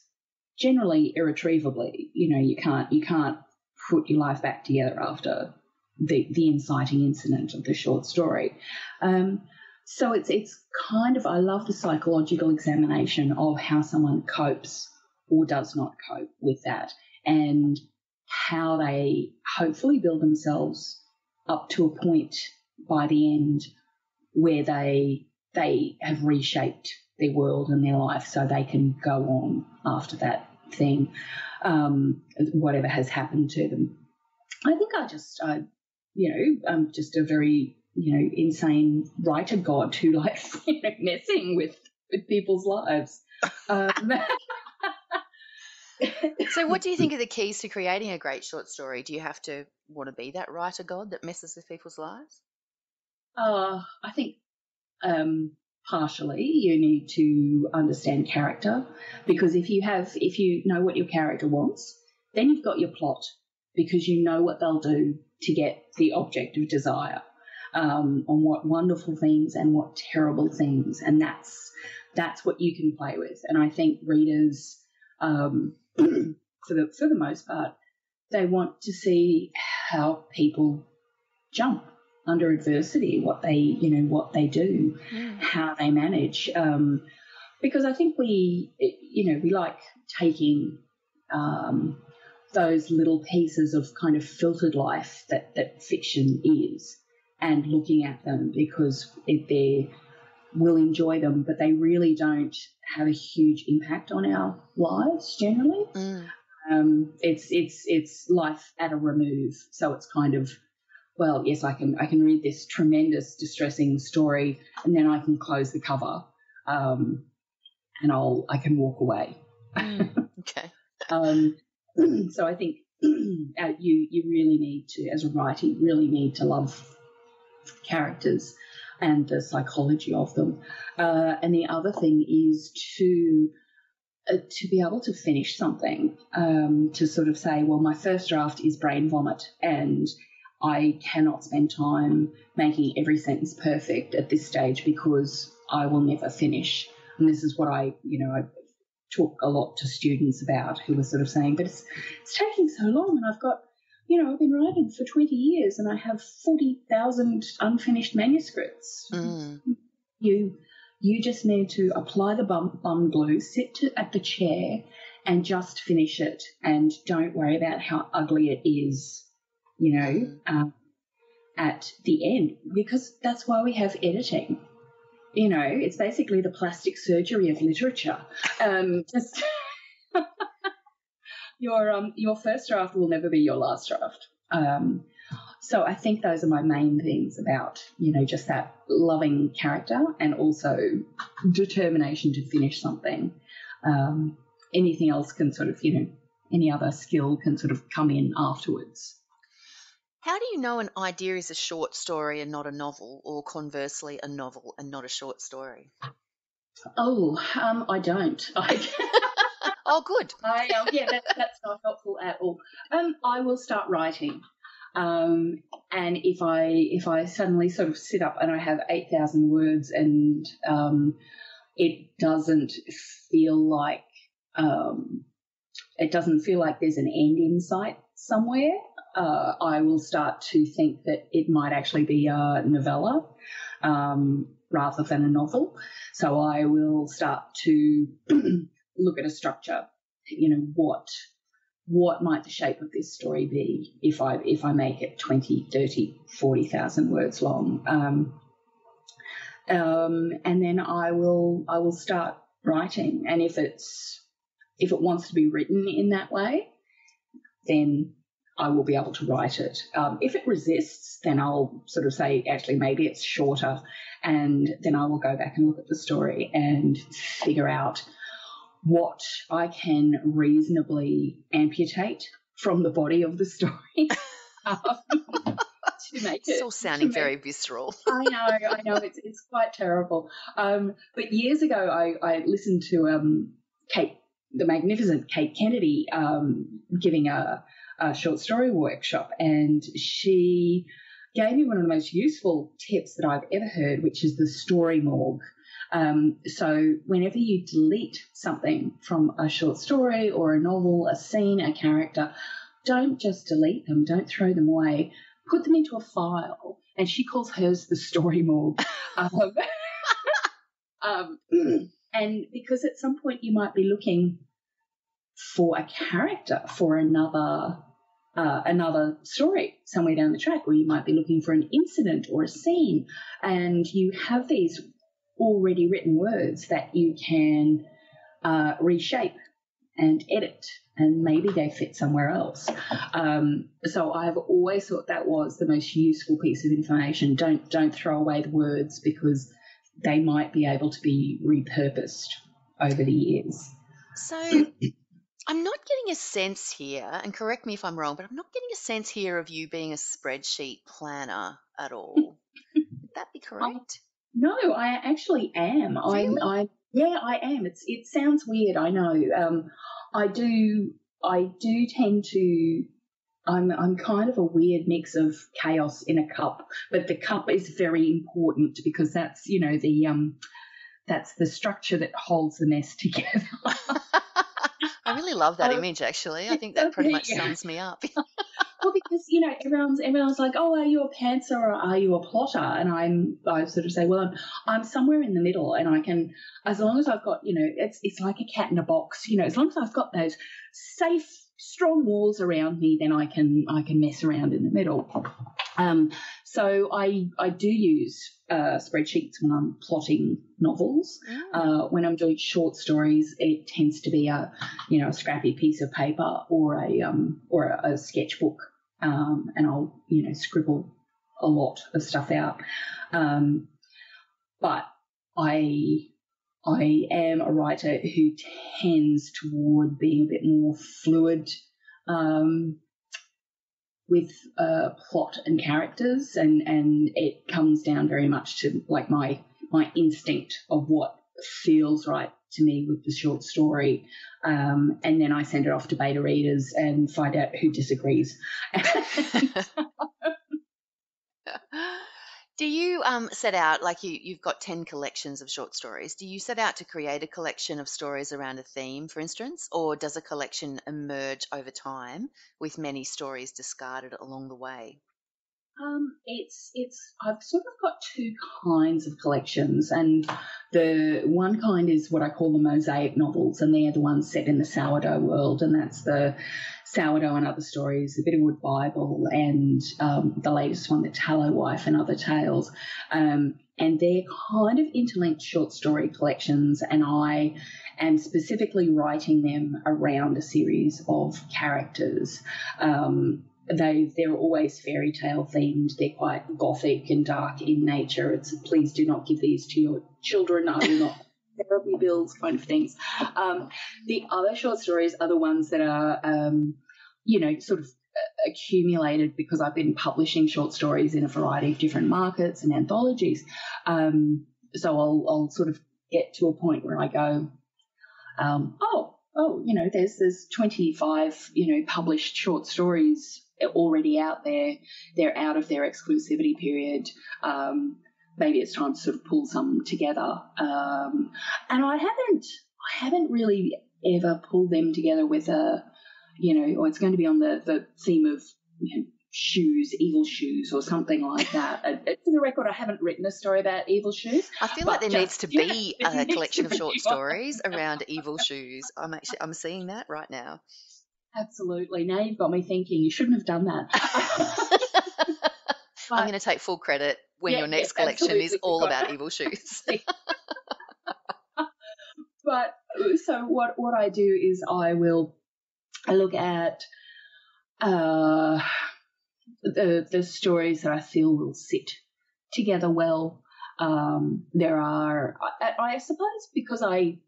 generally irretrievably. You know, you can't you can't put your life back together after the the inciting incident of the short story. Um, so it's it's kind of I love the psychological examination of how someone copes or does not cope with that, and how they hopefully build themselves up to a point by the end where they they have reshaped their world and their life so they can go on after that thing, um, whatever has happened to them. I think I just, I, you know, I'm just a very, you know, insane writer god who likes *laughs* you know, messing with, with people's lives. Um, *laughs*
So, what do you think are the keys to creating a great short story? Do you have to want to be that writer god that messes with people's lives?
Uh, I think um, partially you need to understand character. Because if you have, if you know what your character wants, then you've got your plot. Because you know what they'll do to get the object of desire, um, on what wonderful things and what terrible things, and that's that's what you can play with. And I think readers, um, *clears throat* for the for the most part, they want to see how people jump under adversity, what they you know what they do, how they manage. Um, because I think we you know we like taking um, those little pieces of kind of filtered life that that fiction is, and looking at them because it, they will enjoy them, but they really don't have a huge impact on our lives generally.
Mm.
Um, it's it's it's life at a remove, so it's kind of well, yes, I can I can read this tremendous distressing story, and then I can close the cover, um, and I'll I can walk away.
Mm. *laughs* Okay.
Um, *clears throat* so I think *clears throat* uh, you you really need to, as a writer, you really need to love characters and the psychology of them. Uh, and the other thing is to uh, to be able to finish something, um, to sort of say, well, my first draft is brain vomit, and I cannot spend time making every sentence perfect at this stage because I will never finish. And this is what I, you know, I talk a lot to students about who were sort of saying, but it's, it's taking so long and I've got, you know, I've been writing for 20 years and I have 40,000 unfinished manuscripts.
Mm.
You, you just need to apply the bum, bum glue, sit to, at the chair and just finish it and don't worry about how ugly it is, you know, um, at the end because that's why we have editing you know, it's basically the plastic surgery of literature. Um, just *laughs* your um, your first draft will never be your last draft. Um, so I think those are my main things about you know just that loving character and also determination to finish something. Um, anything else can sort of you know any other skill can sort of come in afterwards.
How do you know an idea is a short story and not a novel, or conversely, a novel and not a short story?
Oh, um, I don't. *laughs* I,
Oh, good. *laughs*
I um, yeah, that, that's not helpful at all. Um, I will start writing, um, and if I if I suddenly sort of sit up and I have eight thousand words and um, it doesn't feel like um, it doesn't feel like there's an end in sight somewhere. Uh, I will start to think that it might actually be a novella um, rather than a novel. So I will start to *clears throat* look at a structure. You know what what might the shape of this story be if I if I make it 20, 30, 40,000 words long. Um, um, and then I will I will start writing. And if it's if it wants to be written in that way, then I will be able to write it. Um, if it resists, then I'll sort of say, actually, maybe it's shorter, and then I will go back and look at the story and figure out what I can reasonably amputate from the body of the story. um, *laughs* to make it.
Still sounding very visceral. *laughs*
I know, I know, it's it's quite terrible. Um, but years ago, I, I listened to um, Kate, the magnificent Kate Kennedy, um, giving a, a short story workshop, and she gave me one of the most useful tips that I've ever heard, which is the story morgue. Um, so whenever you delete something from a short story or a novel, a scene, a character, don't just delete them, don't throw them away. Put them into a file, and she calls hers the story morgue. *laughs* um, *laughs* um, and because at some point you might be looking for a character for another uh, another story somewhere down the track, or you might be looking for an incident or a scene, and you have these already written words that you can uh, reshape and edit, and maybe they fit somewhere else. Um, so I've always thought that was the most useful piece of information. Don't don't throw away the words because they might be able to be repurposed over the years.
So I'm not getting a sense here, and correct me if I'm wrong, but I'm not getting a sense here of you being a spreadsheet planner at all. Would that be *laughs* correct?
No, I actually am.
Really?
I'm, I yeah, I am. It's it sounds weird, I know. Um, I do I do tend to. I'm I'm kind of a weird mix of chaos in a cup, but the cup is very important because that's you know the um that's the structure that holds the mess *laughs* together. *laughs*
I really love that
Um,
image, actually. I think that pretty much sums me up. *laughs*
well, because you know everyone's everyone's like, oh, are you a pantser or are you a plotter? And I'm I sort of say, well, I'm I'm somewhere in the middle, and I can as long as I've got you know it's it's like a cat in a box, you know, as long as I've got those safe strong walls around me, then I can I can mess around in the middle. Um, so I I do use uh, spreadsheets when I'm plotting novels.
Mm.
Uh, when I'm doing short stories, it tends to be a you know a scrappy piece of paper or a um, or a, a sketchbook, um, and I'll you know scribble a lot of stuff out. Um, but I I am a writer who tends toward being a bit more fluid um, with uh, plot and characters, and and it comes down very much to like my my instinct of what feels right to me with the short story, um, and then I send it off to beta readers and find out who disagrees. *laughs* *laughs*
Do you um, set out, like you, you've got 10 collections of short stories, do you set out to create a collection of stories around a theme, for instance, or does a collection emerge over time with many stories discarded along the way?
Um, it's it's I've sort of got two kinds of collections, and the one kind is what I call the mosaic novels, and they're the ones set in the sourdough world, and that's the sourdough and other stories, the Bitterwood Bible, and um, the latest one, the Tallow Wife and other tales, um, and they're kind of interlinked short story collections, and I am specifically writing them around a series of characters. Um, they they're always fairy tale themed. They're quite gothic and dark in nature. It's please do not give these to your children. I will not therapy bills kind of things. Um, the other short stories are the ones that are um, you know sort of uh, accumulated because I've been publishing short stories in a variety of different markets and anthologies. Um, so I'll I'll sort of get to a point where I go, um, oh oh you know there's there's 25 you know published short stories already out there. They're out of their exclusivity period. Um, maybe it's time to sort of pull some together. Um, and I haven't, I haven't really ever pulled them together with a, you know, or it's going to be on the, the theme of you know, shoes, evil shoes, or something like that. *laughs* Uh, for the record, I haven't written a story about evil shoes.
I feel like there needs to *laughs* be a *laughs* collection of short stories around evil shoes. I'm actually I'm seeing that right now.
Absolutely. Now you've got me thinking. You shouldn't have done that.
I'm going to take full credit when yeah, your next yeah, collection is all about evil shoes. *laughs* *laughs*
but uh, so what what I do is I will I look at uh, the the stories that I feel will sit together well. Um, there are I, I suppose because I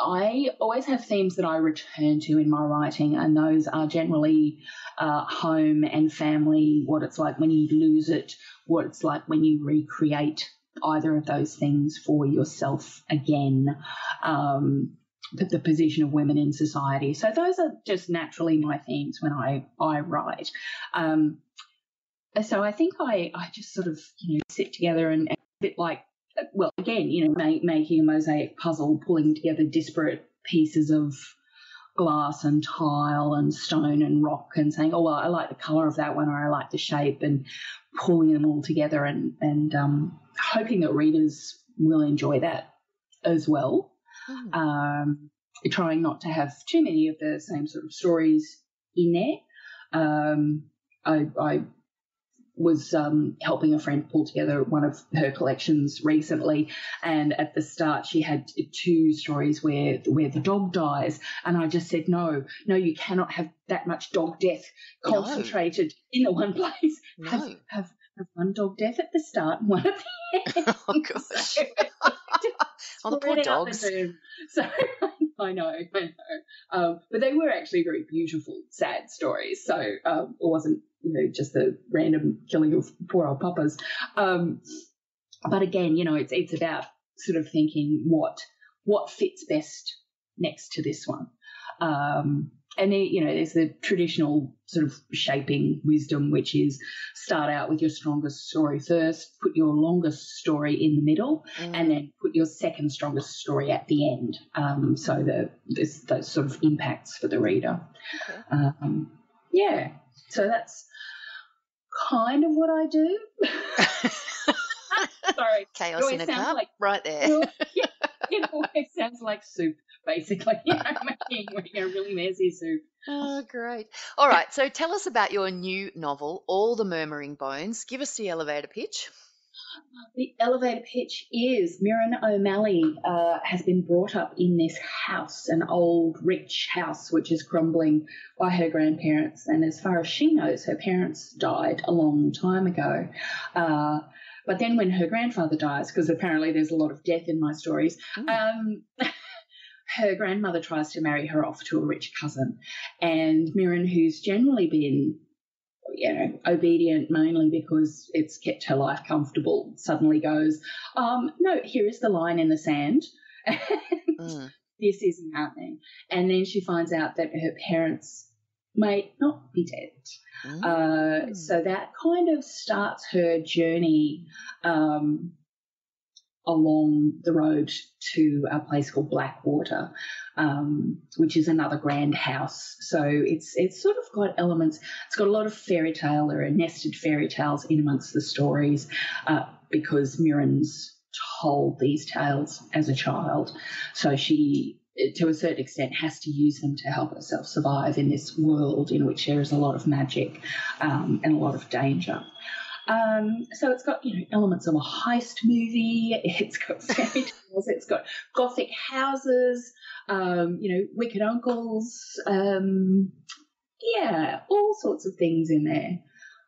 I always have themes that I return to in my writing, and those are generally uh, home and family, what it's like when you lose it, what it's like when you recreate either of those things for yourself again, um, the, the, position of women in society. So those are just naturally my themes when I, I write. Um, so I think I, I just sort of, you know, sit together and, and a bit like well, again, you know, make, making a mosaic puzzle, pulling together disparate pieces of glass and tile and stone and rock and saying, oh, well, I like the color of that one or I like the shape and pulling them all together and, and um, hoping that readers will enjoy that as well. Mm. Um, trying not to have too many of the same sort of stories in there. Um, I, I was um, helping a friend pull together one of her collections recently, and at the start she had two stories where where the dog dies, and I just said no, no, you cannot have that much dog death concentrated no. in the one place. No. Have, have have one dog death at the start and one at the *laughs* end. Oh *laughs* gosh. *laughs* so,
oh, the poor dogs.
The so I know, *laughs* I know. Um, but they were actually very beautiful, sad stories. So um, it wasn't you know, just the random killing of poor old papas. Um, but again, you know, it's it's about sort of thinking what what fits best next to this one. Um, and then, you know, there's the traditional sort of shaping wisdom, which is start out with your strongest story first, put your longest story in the middle, mm. and then put your second strongest story at the end. Um, so there's those sort of impacts for the reader. Okay. Um, yeah, so that's kind of what I do. *laughs* *laughs* Sorry.
Chaos in a cup, like, right there. *laughs*
it always sounds like soup, basically. *laughs* You know, making, making a really messy soup.
Oh, great. All right, so tell us about your new novel, All the Murmuring Bones. Give us the elevator pitch.
The elevator pitch is Mirren O'Malley uh, has been brought up in this house, an old rich house which is crumbling by her grandparents. And as far as she knows, her parents died a long time ago. Uh, but then when her grandfather dies, because apparently there's a lot of death in my stories, mm. um, *laughs* her grandmother tries to marry her off to a rich cousin. And Mirren, who's generally been you know, obedient mainly because it's kept her life comfortable, suddenly goes, um, no, here is the line in the sand. *laughs* mm. This isn't happening. And then she finds out that her parents may not be dead. Mm. Uh, so that kind of starts her journey um, along the road to a place called Blackwater, um, which is another grand house. So it's it's sort of got elements. It's got a lot of fairy tale. There are nested fairy tales in amongst the stories uh, because Mirren's told these tales as a child. So she to a certain extent, has to use them to help herself survive in this world in which there is a lot of magic um, and a lot of danger. Um, so it's got you know elements of a heist movie. *laughs* It's got *laughs* fairy tales. It's got gothic houses. Um, you know, wicked uncles. Um, yeah, all sorts of things in there.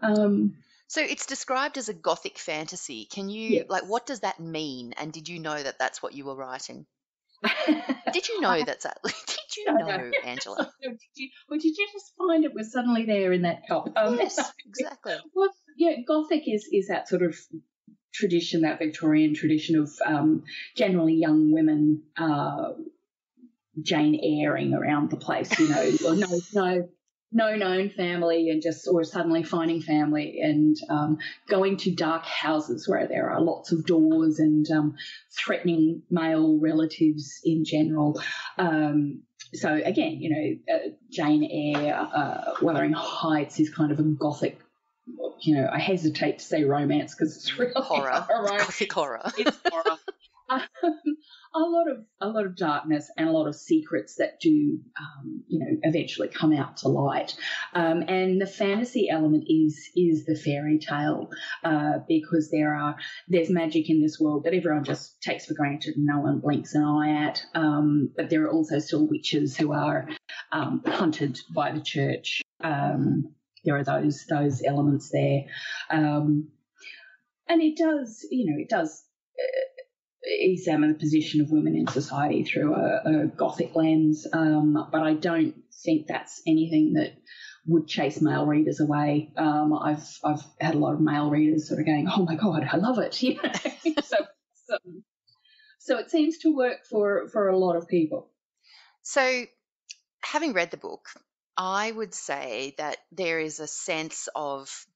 Um,
so it's described as a gothic fantasy. Can you yes. like what does that mean? And did you know that that's what you were writing? *laughs* did you know that's that? Did you know, no. Angela?
did you, or did you just find it was suddenly there in that cup?
Um, yes, exactly.
Yeah, Gothic is is that sort of tradition, that Victorian tradition of um, generally young women. Uh, Jane Eyring around the place, you know, or no, no, no known family, and just or suddenly finding family and um, going to dark houses where there are lots of doors and um, threatening male relatives in general. Um, so again, you know, uh, Jane Eyre, uh, Wuthering Heights is kind of a gothic. You know, I hesitate to say romance because it's really
horror, *laughs* gothic horror.
It's *laughs* horror. um, a lot of a lot of darkness and a lot of secrets that do um, you know eventually come out to light. Um, and the fantasy element is is the fairy tale uh, because there are there's magic in this world that everyone just takes for granted and no one blinks an eye at. Um, but there are also still witches who are um, hunted by the church. Um, there are those those elements there um, and it does you know it does uh, examine the position of women in society through a, a gothic lens, um, but I don't think that's anything that would chase male readers away. Um, I've I've had a lot of male readers sort of going, "Oh my god, I love it!" *laughs* You know? so, so so it seems to work for for a lot of people.
So, having read the book, I would say that there is a sense of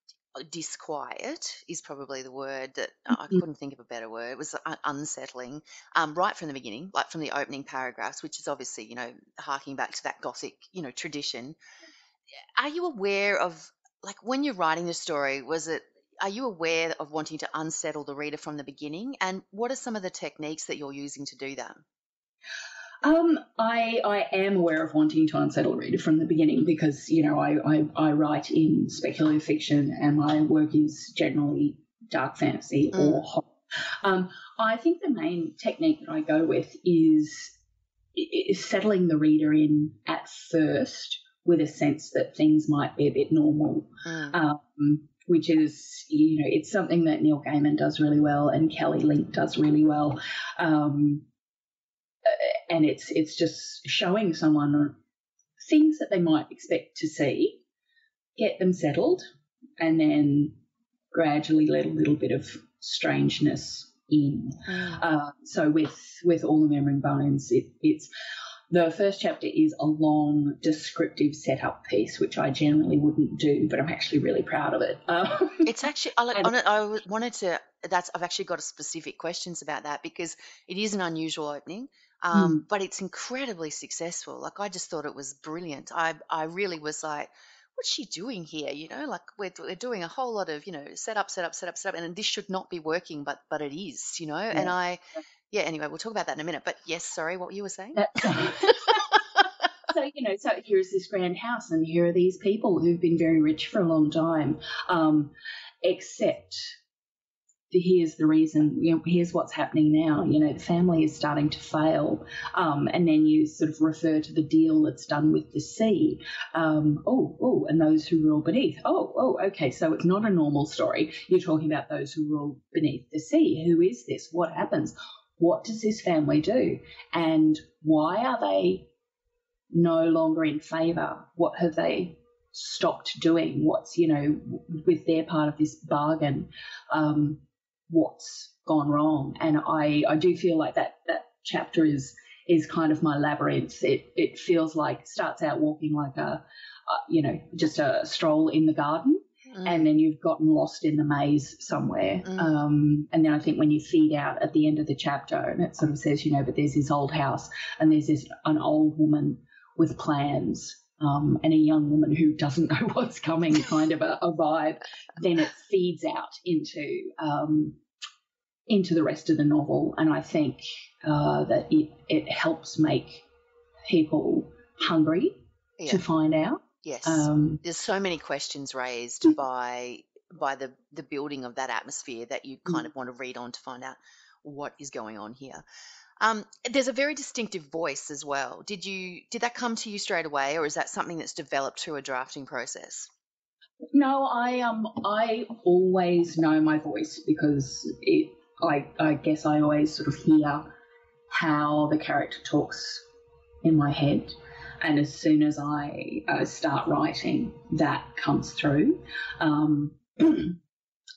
disquiet is probably the word that I
Mm-hmm.
couldn't think of a better word. It was unsettling um, right from the beginning, like from the opening paragraphs, which is obviously, you know, harking back to that Gothic, you know, tradition. Are you aware of, like, when you're writing the story, was it, are you aware of wanting to unsettle the reader from the beginning? And what are some of the techniques that you're using to do that?
Um, I I am aware of wanting to unsettle the reader from the beginning because you know I, I, I write in speculative fiction and my work is generally dark fantasy
Mm.
or horror. Um, I think the main technique that I go with is, is settling the reader in at first with a sense that things might be a bit normal
Mm.
um, which is you know it's something that Neil Gaiman does really well and Kelly Link does really well, um, and it's it's just showing someone things that they might expect to see, get them settled, and then gradually let a little bit of strangeness in.
Mm.
Uh, so with with All the Murmuring Bones, it, it's the first chapter is a long descriptive setup piece, which I generally wouldn't do, but I'm actually really proud of it. Um,
It's actually, I, like, *laughs*
And-
it, I wanted to, that's, I've actually got a specific questions about that because it is an unusual opening, um, but it's incredibly successful. Like, I just thought it was brilliant. I, I really was like, what's she doing here? You know, like we're, we're doing a whole lot of, you know, set up, set up, set up, set up, and this should not be working, but, but it is, you know, and
Yeah.
I, yeah, anyway, we'll talk about that in a minute, but yes, sorry, what you were saying? *laughs*
So you know, so here's this grand house, and here are these people who've been very rich for a long time, um, except here's the reason. You know, here's what's happening now. You know, the family is starting to fail, um, and then you sort of refer to the deal that's done with the sea. Um, oh, oh, and those who rule beneath. Oh, oh, okay. So it's not a normal story. You're talking about those who rule beneath the sea. Who is this? What happens? What does this family do? And why are they no longer in favour? What have they stopped doing? What's, you know, with their part of this bargain, um, what's gone wrong? And I, I do feel like that, that chapter is, is kind of my labyrinth. It, it feels like, starts out walking like a, uh, you know, just a stroll in the garden
Mm.
and then you've gotten lost in the maze somewhere.
Mm.
Um, and then I think when you feed out at the end of the chapter, and it sort of says, you know, but there's this old house and there's this an old woman with plans. Um, and a young woman who doesn't *laughs* know what's coming, kind of a, a vibe. Then it feeds out into um, into the rest of the novel, and I think uh, that it it helps make people hungry
Yeah.
to find out.
yes.
Um,
there's so many questions raised by by the the building of that atmosphere that you kind of want to read on to find out what is going on here. Um, there's a very distinctive voice as well. Did you did that come to you straight away, or is that something that's developed through a drafting process?
No, I um I always know my voice because it I I guess I always sort of hear how the character talks in my head, and as soon as I uh, start writing, that comes through. Um, *clears throat* and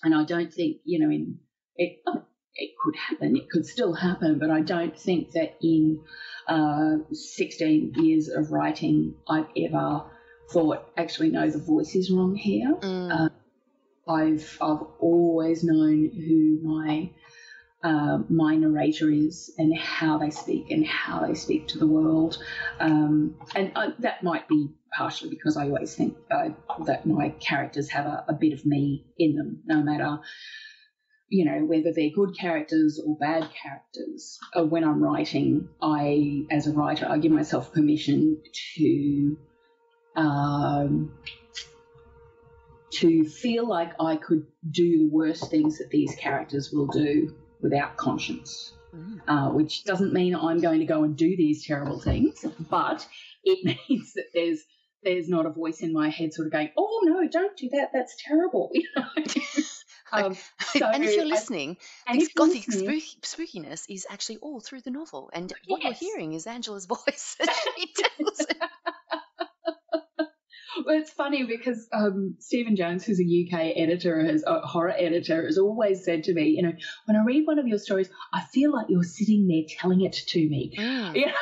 I don't think you know in it. It could happen. It could still happen, but I don't think that in uh, 16 years of writing, I've ever thought, actually, no, the voice is wrong here.
Mm,
Uh, I've I've always known who my uh, my narrator is and how they speak and how they speak to the world. Um, and uh, that might be partially because I always think uh, that my characters have a, a, bit of me in them, no matter. You know, whether they're good characters or bad characters. Uh, when I'm writing, I, as a writer, I give myself permission to um, to feel like I could do the worst things that these characters will do without conscience. Mm. Uh, which doesn't mean I'm going to go and do these terrible things, but it *laughs* means that there's there's not a voice in my head sort of going, "Oh no, don't do that. That's terrible." *laughs* You know. *laughs*
Um, so and if you're listening, this gothic spookiness is actually all through the novel, and what yes. you're hearing is Angela's voice. she tells
it's funny because um, Stephen Jones, who's a UK editor, has a horror editor, has always said to me, you know, when I read one of your stories, I feel like you're sitting there telling it to me. Mm. *laughs*
You know?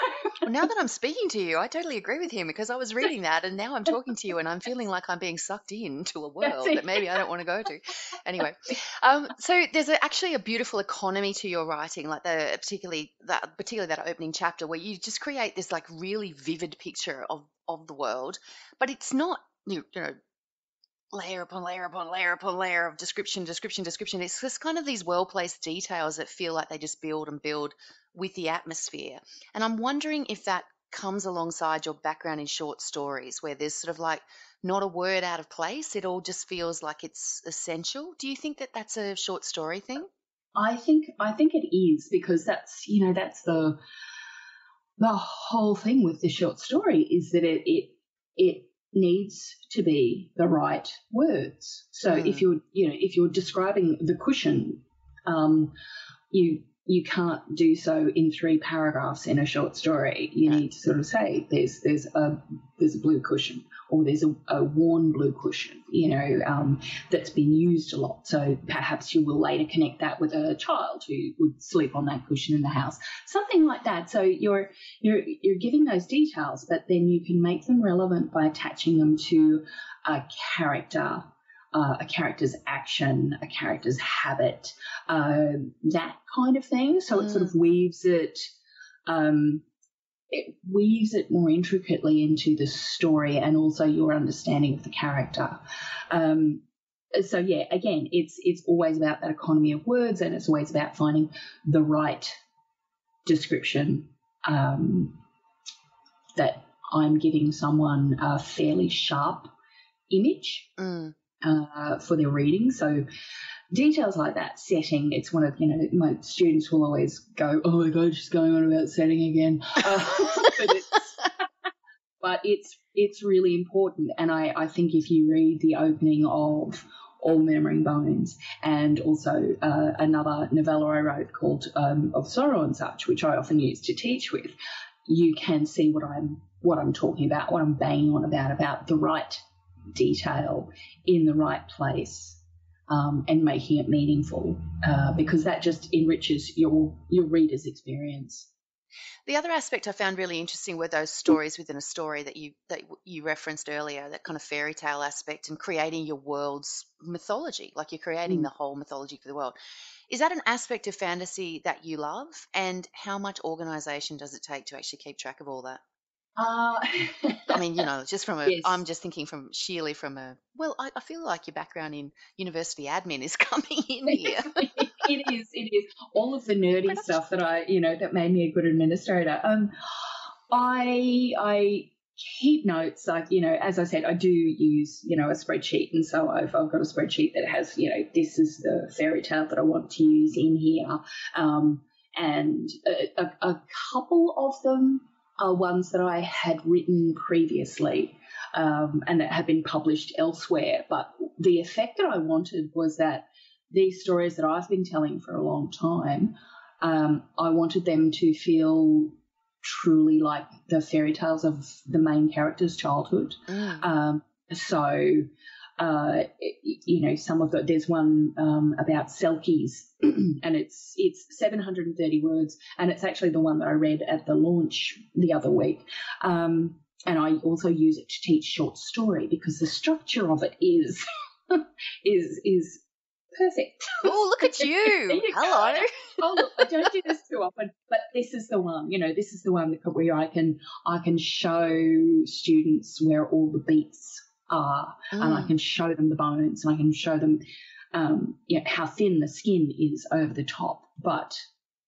well, now that I'm speaking to you, I totally agree with him because I was reading that and now I'm talking to you and I'm feeling like I'm being sucked into a world that maybe I don't want to go to. *laughs* Anyway, um, so there's a, actually a beautiful economy to your writing, like the particularly that particularly that opening chapter where you just create this like really vivid picture of of the world, but it's not you know layer upon layer upon layer upon layer of description, description, description. It's just kind of these well placed details that feel like they just build and build with the atmosphere. And I'm wondering if that comes alongside your background in short stories, where there's sort of like not a word out of place. It all just feels like it's essential. Do you think that that's a short story thing?
I think I think it is because that's you know that's the the whole thing with the short story is that it it it needs to be the right words. So mm. if you're you know if you're describing the cushion, um, you you can't do so in three paragraphs in a short story. You need to sort of say there's there's a there's a blue cushion or there's a, a worn blue cushion, you know, um, that's been used a lot. So perhaps you will later connect that with a child who would sleep on that cushion in the house, something like that. So you're you're you're giving those details, but then you can make them relevant by attaching them to a character uh, a character's action, a character's habit, uh, that kind of thing. So mm. it sort of mm. weaves it, um, it weaves it more intricately into the story and also your understanding of the character. Um, so yeah, again, it's it's always about that economy of words, and it's always about finding the right description um, that I'm giving someone a fairly sharp image. Mm uh, for their reading. So details like that, setting, it's one of, you know, my students will always go, oh my God, she's going on about setting again. *laughs* Uh, but, it's, but it's, it's really important. And I, I think if you read the opening of all Murmuring Bones, and also uh, another novella I wrote called um, Of Sorrow and Such, which I often use to teach with, you can see what I'm what I'm talking about, what I'm banging on about, about the right detail in the right place um, and making it meaningful uh, because that just enriches your your reader's experience.
The other aspect I found really interesting were those stories within a story that you that you referenced earlier, that kind of fairy tale aspect and creating your world's mythology, like you're creating mm. the whole mythology for the world. Is that an aspect of fantasy that you love? And how much organization does it take to actually keep track of all that? Uh, *laughs* I mean, you know, just from *laughs* a, yes. I'm just thinking from sheerly from a, well, I, I, feel like your background in university admin is *laughs* coming in here.
it is, it is. All of the nerdy stuff that I, you know, that made me a good administrator. Um, I, I keep notes. Like, you know, as I said, I do use, you know, a spreadsheet. And so I've, I've got a spreadsheet that has, you know, this is the fairy tale that I want to use in here. Um, and a, a, a couple of them, are ones that I had written previously um, and that have been published elsewhere. But the effect that I wanted was that these stories that I've been telling for a long time, um, I wanted them to feel truly like the fairy tales of the main character's childhood. Mm. Um, so uh, you know, some of the there's one um, about selkies, *clears throat* and it's it's 730 words, and it's actually the one that I read at the launch the other week. Um, and I also use it to teach short story because the structure of it is *laughs* is is perfect.
Oh, look at *laughs* you! Hello.
oh look, I don't do this too often, but this is the one. You know, this is the one that where I can I can show students where all the beats are, and I
Mm.
can show them the bones, and I can show them, um, you know, how thin the skin is over the top, but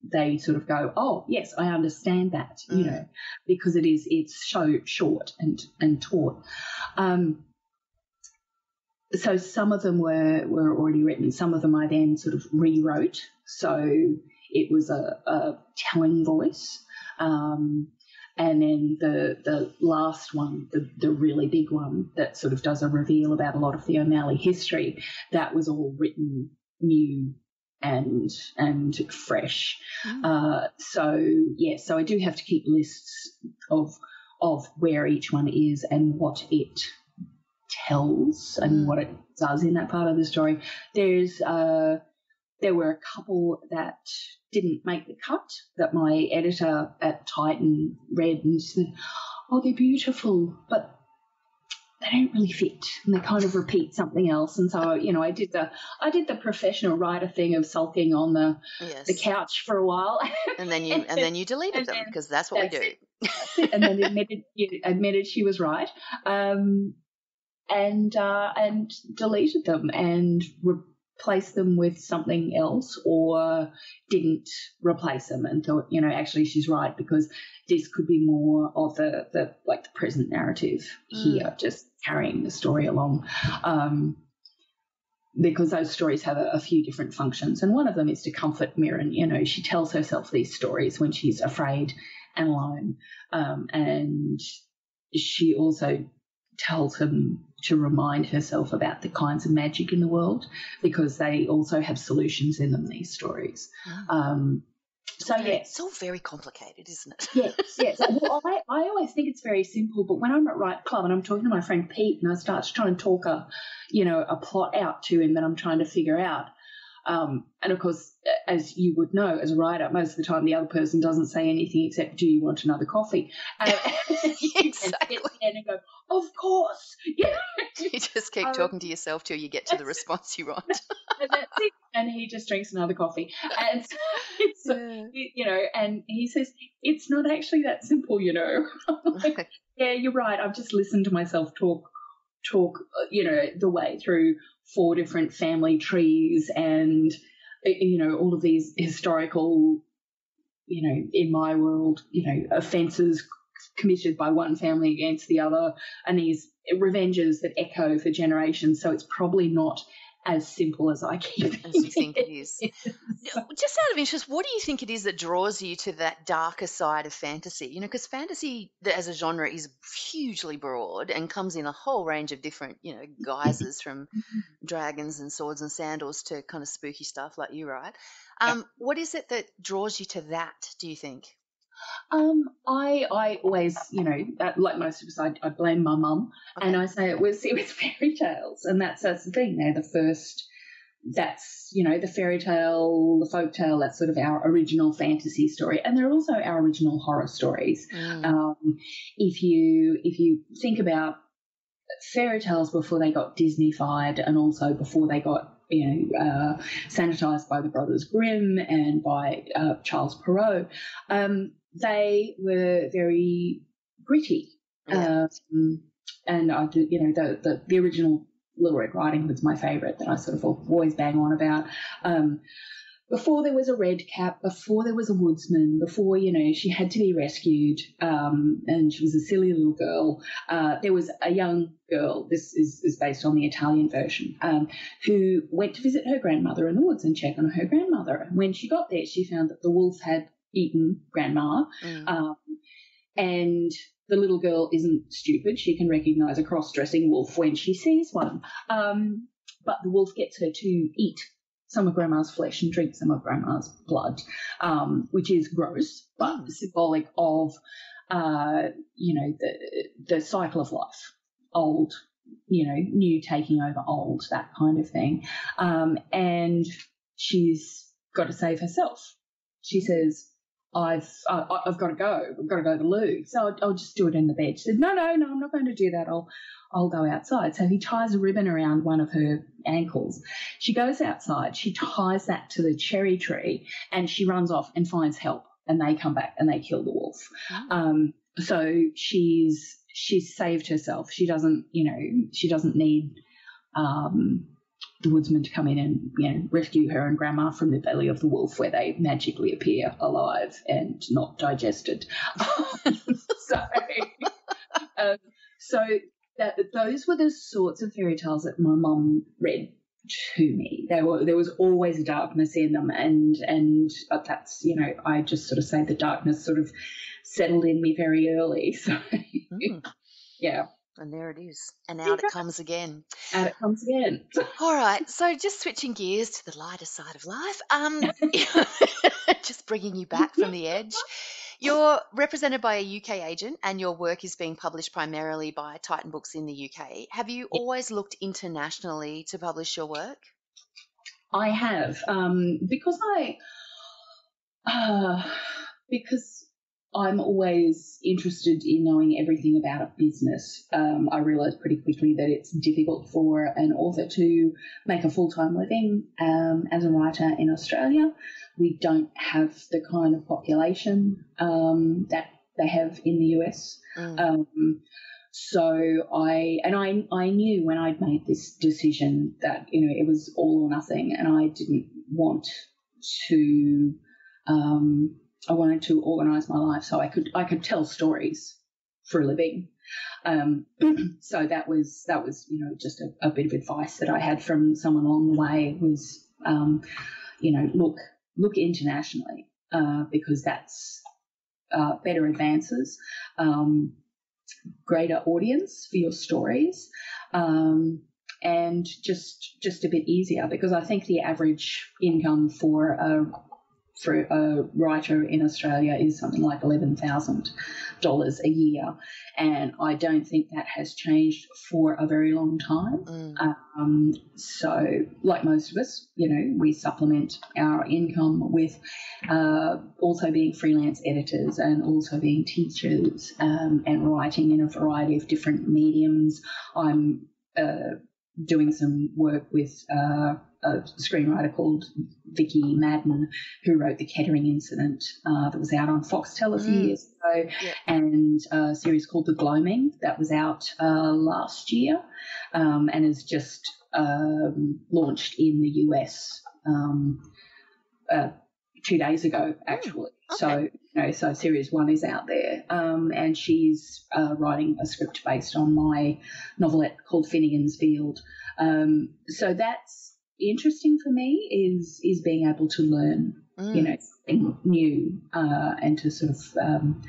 they sort of go, oh yes, I understand that, you
Mm.
know, because it is it's so short and and taut. Um, so some of them were were already written. Some of them I then sort of rewrote. So it was a, a telling voice. Um, and then the the last one, the, the really big one that sort of does a reveal about a lot of the O'Malley history, that was all written new and and fresh.
Mm.
Uh, so yeah, so I do have to keep lists of of where each one is and what it tells and
Mm.
what it does in that part of the story. There's uh, there were a couple that didn't make the cut that my editor at Titan read and said, "Oh, they're beautiful, but." They don't really fit, and they kind of repeat something else. And so, you know, I did the I did the professional writer thing of sulking on the,
yes.
the couch for a while,
and then *laughs* you and then you deleted
and
them because that's what we do.
it. and then admitted *laughs* admitted she was right, um, and uh, and deleted them and replaced them with something else, or didn't replace them and thought, you know, actually she's right because this could be more of the the like the present narrative here, just carrying the story along. Um, because those stories have a, a few different functions, and one of them is to comfort Miren. You know, she tells herself these stories when she's afraid and alone. Um, and she also tells him to remind herself about the kinds of magic in the world because they also have solutions in them, these stories.
Mm.
Um, so, yes.
It's all very complicated, isn't it?
Yes, *laughs* yes. Well, I, I always think it's very simple, but when I'm at Right Club and I'm talking to my friend Pete and I start trying to talk a, you know, a plot out to him that I'm trying to figure out, um, and of course, as you would know, as a writer, most of the time the other person doesn't say anything except, "Do you want another coffee?" And, *laughs* *laughs*
exactly.
and, and go, "Of course, *laughs* yeah."
You just keep
Um,
talking to yourself till you get to the response you want.
and that's it. And he just drinks another coffee, and so it's you know, and he says it's not actually that simple, you know. Like, yeah, you're right. I've just listened to myself talk, talk, uh, you know, the way through four different family trees and, uh, you know, all of these historical, you know, in my world, you know, offences committed by one family against the other and these revenges that echo for generations. So it's probably not as simple as I keep
As you think it is. *laughs* Just out of interest, what do you think it is that draws you to that darker side of fantasy? You know, because fantasy as a genre is hugely broad and comes in a whole range of different, you know, guises *laughs* from dragons and swords and sandals to kind of spooky stuff like you write. Um, What is it that draws you to that, do you think?
Um, I I always, you know, like most of us, I, I blame my mum, and I say it was *laughs* it was fairy tales, and that's that's the thing. They're the first. That's you know the fairy tale, the folk tale. That's sort of our original fantasy story, and they're also our original horror stories.
Mm.
Um, if you if you think about fairy tales before they got Disneyfied, and also before they got you know uh, sanitized by the Brothers Grimm and by uh, Charles Perrault, um, they were very gritty.
Yeah.
Um, and I do, you know, the, the, the original Little Red Riding Hood's my favourite that I sort of always bang on about. Um, before there was a red cap, before there was a woodsman, before, you know, she had to be rescued um, and she was a silly little girl, uh, there was a young girl, this is, is based on the Italian version, um, who went to visit her grandmother in the woods and check on her grandmother. And when she got there, she found that the wolf had eaten grandma
Mm.
um, and the little girl isn't stupid. She can recognize a cross dressing wolf when she sees one. Um, but the wolf gets her to eat some of grandma's flesh and drink some of grandma's blood, um, which is gross, but
Mm.
symbolic of, uh, you know, the, the cycle of life. Old, you know, new taking over old, that kind of thing. Um, and she's got to save herself. She says, I've I, I've got to go. I've got to go to the loo. So I'll, I'll just do it in the bed. She said, No, no, no, I'm not going to do that. I'll I'll go outside. So he ties a ribbon around one of her ankles. She goes outside, she ties that to the cherry tree, and she runs off and finds help. And they come back and they kill the wolf.
Oh.
Um, so she's she's saved herself. She doesn't, you know, she doesn't need um, the woodsman to come in and you know rescue her and grandma from the belly of the wolf, where they magically appear alive and not digested. *laughs* so, *laughs* um, so that those were the sorts of fairy tales that my mum read to me. There were there was always a darkness in them, and and that's you know I just sort of say the darkness sort of settled in me very early. *laughs* So
Mm.
yeah,
And there it is. And out it comes again.
out it comes again.
All right. So just switching gears to the lighter side of life. Um, *laughs* *laughs* just bringing you back from the edge. You're represented by a UK agent, and your work is being published primarily by Titan Books in the UK. Have you always looked internationally to publish your work?
I have um, because I uh, because I'm always interested in knowing everything about a business. Um, I realised pretty quickly that it's difficult for an author to make a full time living um, as a writer in Australia. We don't have the kind of population um, that they have in the US.
Mm.
Um, so I and I I knew when I'd made this decision that you know it was all or nothing, and I didn't want to. Um, I wanted to organise my life so I could I could tell stories for a living. Um, *clears throat* so that was that was you know just a, a bit of advice that I had from someone along the way was um, you know look look internationally uh, because that's uh, better advances. Um, greater audience for your stories um, and just just a bit easier because I think the average income for a for a writer in Australia is something like eleven thousand dollars a year, and I don't think that has changed for a very long time.
Mm.
Um, so, like most of us, you know, we supplement our income with uh, also being freelance editors and also being teachers um, and writing in a variety of different mediums. I'm uh, doing some work with uh, a screenwriter called Vicki Madden, who wrote The Kettering Incident uh, that was out on Foxtel a few
Mm.
years ago,
Yep.
and a series called The Gloaming that was out uh, last year um, and is just um, launched in the US um, uh, two days ago, actually. So, you know, so series one is out there, um, and she's uh, writing a script based on my novelette called Finnegan's Field. Um, so that's interesting for me is is being able to learn,
Mm.
you know, something new uh, and to sort of um,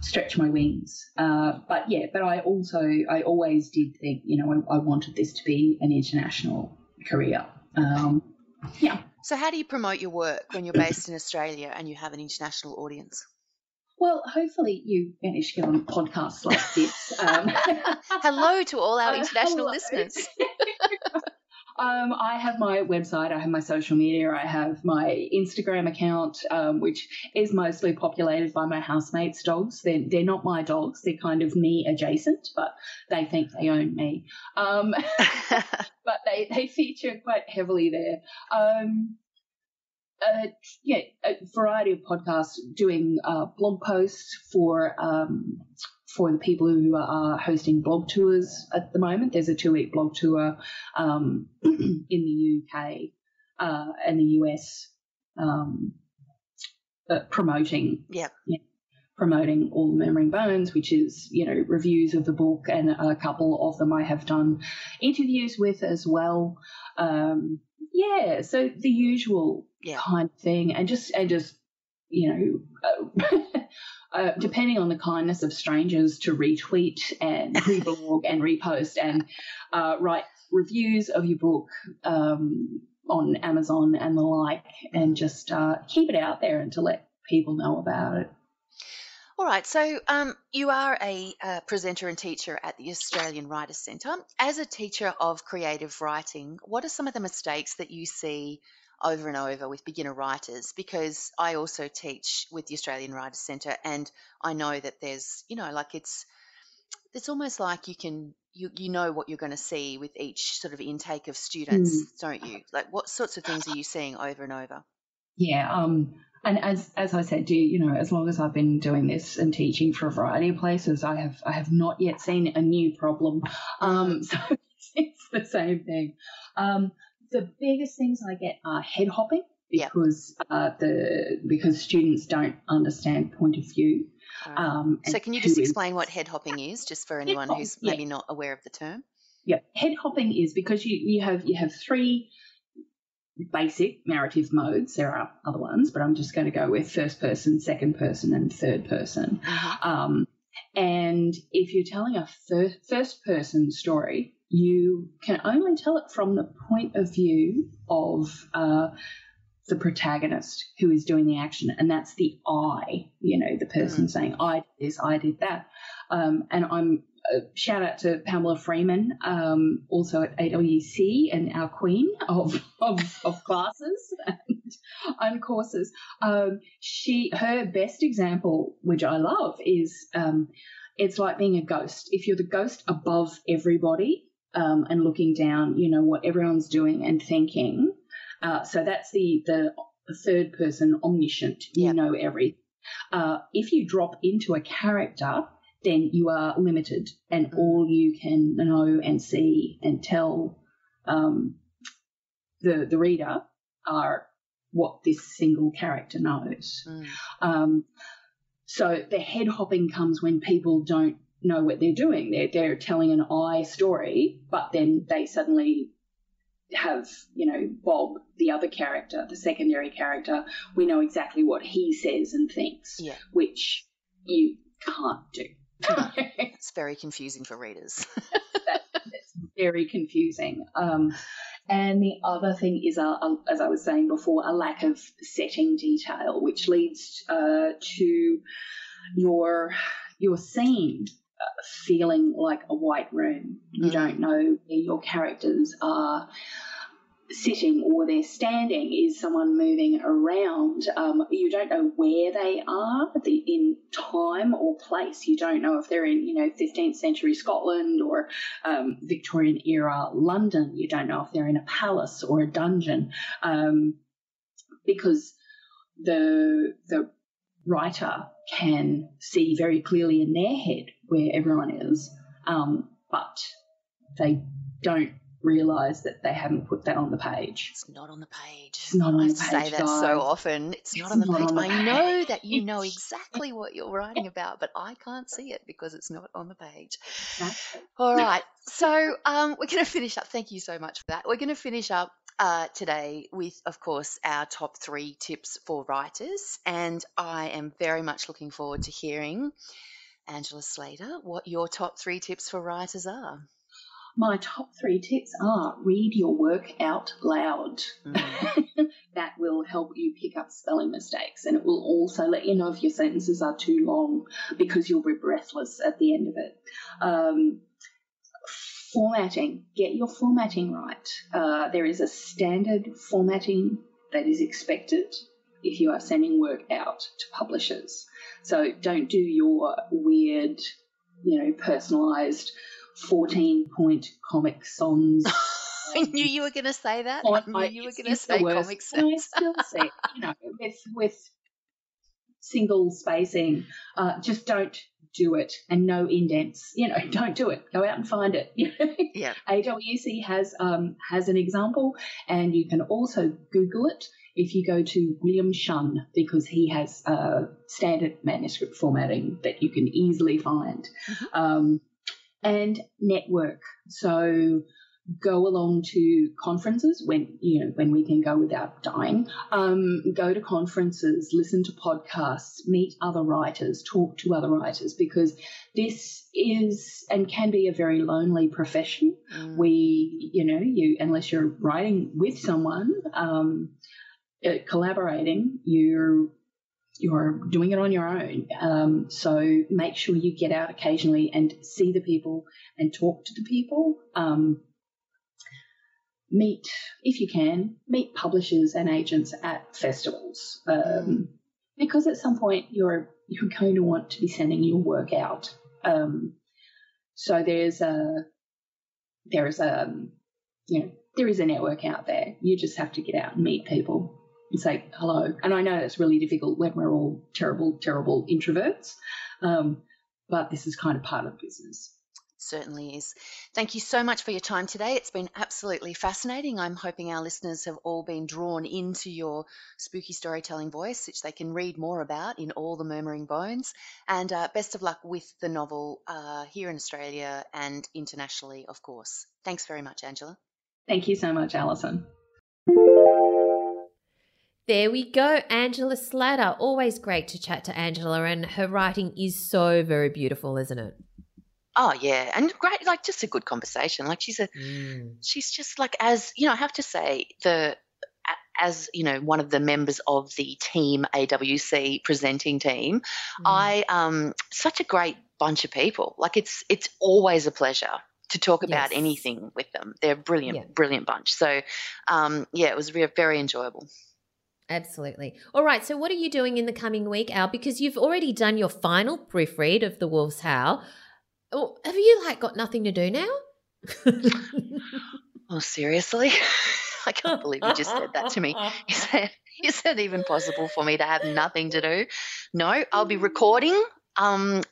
stretch my wings. Uh, but yeah, but I also I always did think, you know, I, I wanted this to be an international career. Um, yeah.
So, how do you promote your work when you're based in Australia and you have an international audience?
Well, hopefully you manage to get on podcasts like this. Um, *laughs*
Hello to all our
Uh, *laughs*
international
hello.
listeners. *laughs*
Um, I have my website, I have my social media, I have my Instagram account, um, which is mostly populated by my housemates' dogs. They're, they're not my dogs, they're kind of me adjacent, but they think they own me. Um, *laughs* but they, they feature quite heavily there. Um, uh, yeah, a variety of podcasts doing uh, blog posts for um, for the people who are hosting blog tours at the moment. There's a two week blog tour um, *clears throat* in the UK uh, and the US um, uh, promoting
Yep.
promoting all the Murmuring Bones, which is you know reviews of the book, and a couple of them I have done interviews with as well. Um, yeah, so the usual
Yeah.
kind of thing, and just and just you know. Uh, *laughs* Uh, depending on the kindness of strangers to retweet and *laughs* reblog and repost and uh, write reviews of your book um, on Amazon and the like, and just uh, keep it out there and to let people know about it.
All right, so um, you are a uh, presenter and teacher at the Australian Writers Centre. As a teacher of creative writing, what are some of the mistakes that you see over and over with beginner writers? Because I also teach with the Australian Writers Centre, and I know that there's, you know, like it's it's almost like you can you you know what you're going to see with each sort of intake of students,
Mm.
don't you? Like what sorts of things are you seeing over and over?
Yeah. Um, and as as I said, do you, you know, as long as I've been doing this and teaching for a variety of places, I have I have not yet seen a new problem. Um, *laughs* so it's the same thing. Um, the biggest things I get are head hopping
Yep.
because uh, the because students don't understand point of view.
Right.
Um,
so can you just
who is-
explain what head hopping is, just for anyone
hopping,
who's
yeah.
maybe not aware of the term?
Yeah, head hopping is because you, you have you have three basic narrative modes. There are other ones, but I'm just going to go with first person, second person, and third person.
Mhm.
Um, and if you're telling a fir- first person story, you can only tell it from the point of view of uh, the protagonist who is doing the action, and that's the I, you know, the person saying, I did this, I did that. Um, and I'm uh, shout out to Pamela Freeman, um, also at AWC and our queen of, of, of classes *laughs* and, and courses. Um, she her best example, which I love, is um, it's like being a ghost. If you're the ghost above everybody um, and looking down, you know what everyone's doing and thinking. Uh, so that's the the third person omniscient. You
Yep.
know everything. Uh, if you drop into a character, then you are limited, and
Mm.
all you can know and see and tell um, the the reader are what this single character knows.
Mm.
Um, so the head hopping comes when people don't know what they're doing. They're they're telling an I story, but then they suddenly have you know Bob, the other character, the secondary character. We know exactly what he says and thinks,
Yeah.
which you can't do. *laughs*
It's very confusing for readers.
it's very confusing. Um, and the other thing is, a, a, as I was saying before, a lack of setting detail, which leads uh, to your your scene uh, feeling like a white room. You
Mm.
don't know where your characters are sitting or they're standing. Is someone moving around? Um, you don't know where they are the, in time or place. You don't know if they're in, you know, 15th century Scotland or um, Victorian era London. You don't know if they're in a palace or a dungeon, um, because the the writer can see very clearly in their head where everyone is, um, but they don't realise that they haven't put that on the page.
It's not on the page.
It's not on
I
the
say
page,
that
guys.
so often. It's not on the
not
page.
on the
I know that you know exactly what you're writing about, but I can't see it because it's not on the page.
Exactly.
All right. So um, we're going to finish up. Thank you so much for that. We're going to finish up uh, today with, of course, our top three tips for writers. And I am very much looking forward to hearing, Angela Slatter, what your top three tips for writers are.
My top three tips are read your work out loud.
Mm. *laughs*
that will help you pick up spelling mistakes and it will also let you know if your sentences are too long because you'll be breathless at the end of it. Um, formatting, get your formatting right. Uh, there is a standard formatting that is expected if you are sending work out to publishers. So don't do your weird, you know, personalized 14 point Comic Sans. *laughs*
I knew you were going to say that. I knew you were going to say Comic
and I still *laughs* say, it, you know, with with single spacing, uh, just don't do it, and no indents. You know, *laughs* don't do it. Go out and find it. *laughs*
Yeah.
AWC has um, has an example, and you can also Google it if you go to William Shunn because he has uh, standard manuscript formatting that you can easily find,
Mhm.
um, and network. So go along to conferences when you know when we can go without dying. Um, go to conferences listen to podcasts meet other writers talk to other writers because this is and can be a very lonely profession.
Mm.
we you know you unless you're writing with someone um, uh, collaborating you're you're doing it on your own. Um, so make sure you get out occasionally and see the people and talk to the people. Um, meet if you can meet publishers and agents at festivals. Um, because at some point you're you're going to want to be sending your work out. Um, so there's a there is a, you know, there is a network out there. You just have to get out and meet people and say hello. And I know it's really difficult when we're all terrible, terrible introverts, um, but this is kind of part of business
certainly is. Thank you so much for your time today. It's been absolutely fascinating. I'm hoping our listeners have all been drawn into your spooky storytelling voice, which they can read more about in All the Murmuring Bones. And uh, best of luck with the novel uh, here in Australia and internationally, of course. Thanks very much, Angela.
Thank you so much, Allison.
There we go, Angela Slatter. Always great to chat to Angela, and her writing is so very beautiful, isn't it?
Oh yeah, and great, like just a good conversation. Like she's a,
Mm.
she's just like as you know. I have to say the as you know one of the members of the team AWC presenting team.
Mm.
I um such a great bunch of people. Like it's it's always a pleasure to talk about
Yes.
anything with them. They're a brilliant,
Yeah.
brilliant bunch. So um yeah, it was very very enjoyable.
Absolutely. All right. So, what are you doing in the coming week, Al? Because you've already done your final proofread of The Wolf's Howl. Oh, have you like got nothing to do now? *laughs*
Oh seriously, *laughs* I can't believe you just said that to me. *laughs* Is that is that even possible for me to have nothing to do? No, I'll be recording um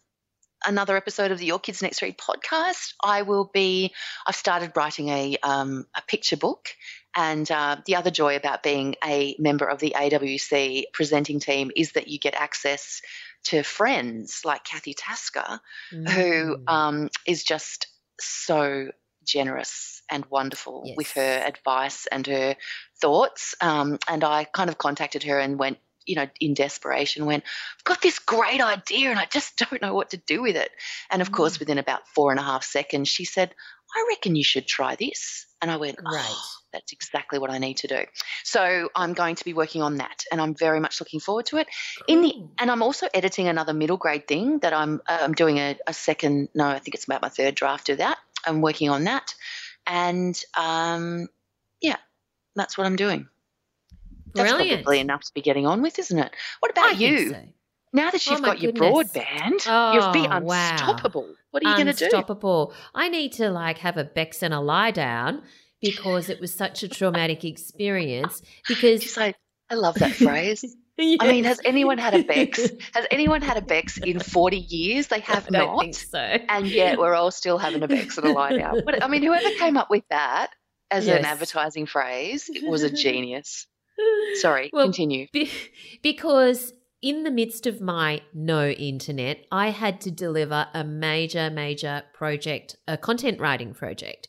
another episode of the Your Kids Next Read podcast. I will be. I've started writing a um, a picture book, and uh, the other joy about being a member of the AWC presenting team is that you get access to friends like Kathy Tasker, who
Mm.
um, is just so generous and wonderful with her advice and her thoughts. Um, and I kind of contacted her and went, you know, in desperation, went, I've got this great idea and I just *laughs* don't know what to do with it. And of course,
Mm.
within about four and a half seconds, she said, I reckon you should try this. And I went,
Right.
oh, that's exactly what I need to do. So I'm going to be working on that and I'm very much looking forward to it. In the and I'm also editing another middle grade thing that I'm uh, I'm doing a, a second no I think it's about my third draft of that. I'm working on that, and um, yeah, that's what I'm doing. That's
Brilliant.
probably enough to be getting on with, isn't it? What
I
about
think
you?
so.
Now that
Oh
you've
my
got your
goodness.
broadband, you'll be
Oh, wow.
unstoppable. What are you going to do?
Unstoppable. I need to like have a Bex and a lie down because it was such a traumatic experience. Because
Just like, I love that phrase. *laughs* I mean, has anyone had a Bex? Has anyone had a Bex in 40 years? They have
I think so.
and yet we're all still having a Bex and a lie down. But I mean, whoever came up with that as
Yes.
an advertising phrase it was a *laughs* genius. Sorry,
Well,
continue.
Be- because in the midst of my no internet, I had to deliver a major, major project, a content writing project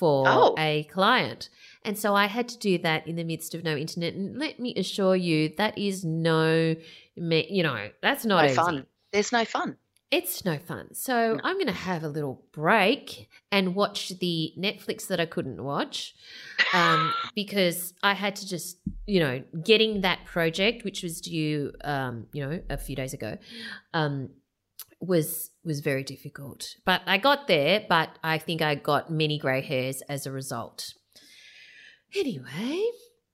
for
Oh.
a client. And so I had to do that in the midst of no internet. And let me assure you, that is no, you know, that's not
No
easy.
fun. There's no fun.
It's no fun. So
No.
I'm going to have a little break and watch the Netflix that I couldn't watch um, *laughs* because I had to just, you know, getting that project, which was due, um, you know, a few days ago, um, was was very difficult. But I got there. But I think I got many grey hairs as a result. Anyway.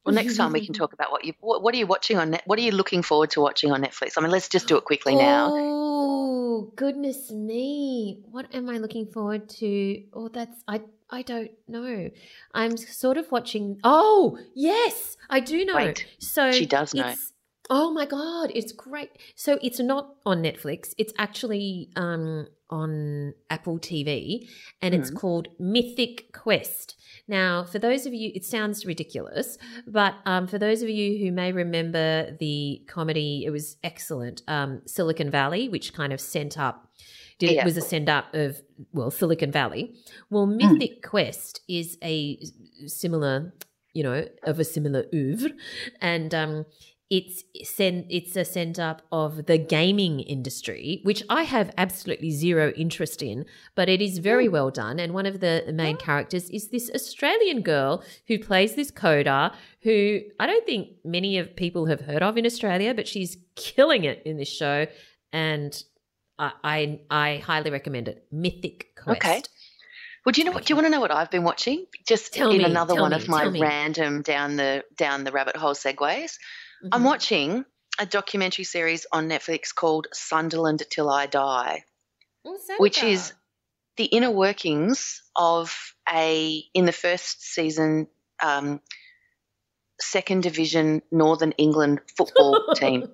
Well, next time we can talk about what you what, what are you watching on net, what are you looking forward to watching on Netflix? I mean, let's just do it quickly now.
Oh goodness me! What am I looking forward to? Oh, that's I. I don't know. I'm sort of watching. Oh yes, I do know.
Wait,
so
she does know.
it's- Oh my god, it's great. So it's not on Netflix. It's actually um, on Apple TV, and it's
Mhm.
called Mythic Quest. Now, for those of you, it sounds ridiculous, but um, for those of you who may remember the comedy, it was excellent. Um, Silicon Valley, which kind of sent up, did,
Yeah.
was a send up of well Silicon Valley. Well,
Hmm.
Mythic Quest is a similar, you know, of a similar oeuvre, and um, it's send it's a send up of the gaming industry, which I have absolutely zero interest in, but it is very hmm. well done. And one of the main characters is this Australian girl who plays this coder, who I don't think many of people have heard of in Australia, but she's killing it in this show, and I I, I highly recommend it. Mythic Quest.
Okay. Well, do you know what? Do you want to know what I've been watching? Just
Tell
in
me,
another one
me,
of my random down the down the rabbit hole segues. I'm
Mhm.
watching a documentary series on Netflix called Sunderland Till I Die. Which is- the inner workings of a in the first season um, second division Northern England football *laughs* team,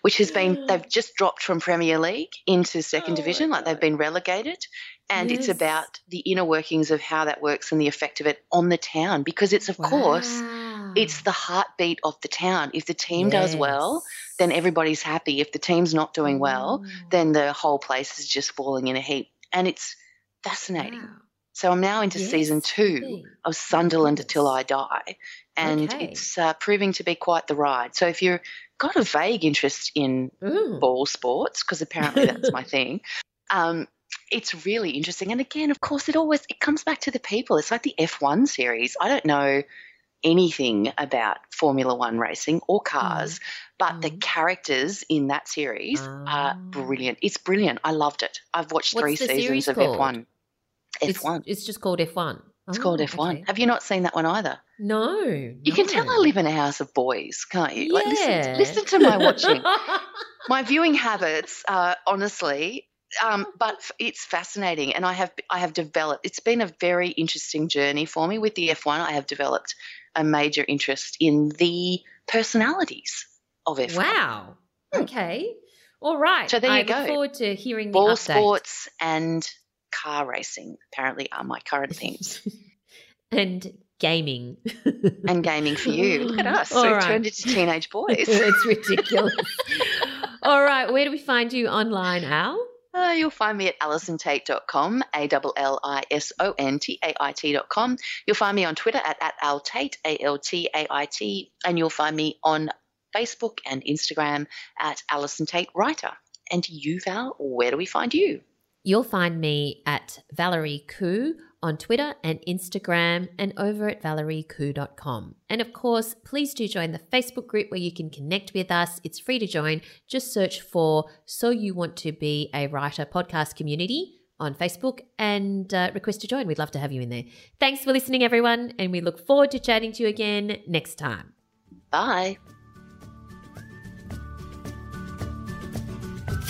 which has been they've just dropped from Premier League into second
Oh,
division, like they've been relegated. And it's about the inner workings of how that works and the effect of it on the town, because it's of course
Wow.
It's the heartbeat of the town. If the team does well, then everybody's happy. If the team's not doing well,
Mm.
then the whole place is just falling in a heap. And it's fascinating.
Wow.
So I'm now into season two of Sunderland. Until I Die. And
Okay.
it's uh, proving to be quite the ride. So if you've got a vague interest in
Ooh.
ball sports, because apparently that's my *laughs* thing, um, it's really interesting. And again, of course, it always it comes back to the people. It's like the F1 series. I don't know anything about Formula One racing or cars, but the
Mm.
characters in that series are
Ah.
brilliant. It's brilliant. I loved it. I've watched
What's
three
the
seasons of
called?
F1.
It's,
F1.
it's just called F1.
It's
Oh,
called F1.
okay.
Have you not seen that one either?
No.
You can tell I live in a house of boys, can't you? Like,
Yeah.
listen, listen to my watching. *laughs* my viewing habits are honestly um, but it's fascinating and i have i have developed it's been a very interesting journey for me with the f1 i have developed a major interest in the personalities of f1
wow. Hmm. Okay. All right.
So there you
I
go.
look forward to hearing the
ball sports and car racing apparently are my current themes *laughs*
and gaming. *laughs*
and gaming for you look at us
All
we've
right.
turned into teenage *laughs* boys
it's ridiculous. All right. Where do we find you online, Al?
Uh, you'll find me at allisontait.com, A L L I S O N T A I T.com. You'll find me on Twitter at, at altait, A L T A I T, and you'll find me on Facebook and Instagram at Allison Tait Writer. And you, Val, where do we find you?
You'll find me at Valerie Khoo on Twitter and Instagram and over at valeriekhoo.com. And of course, please do join the Facebook group where you can connect with us. It's free to join. Just search for So You Want to Be a Writer podcast community on Facebook and uh, request to join. We'd love to have you in there. Thanks for listening, everyone, and we look forward to chatting to you again next time.
Bye.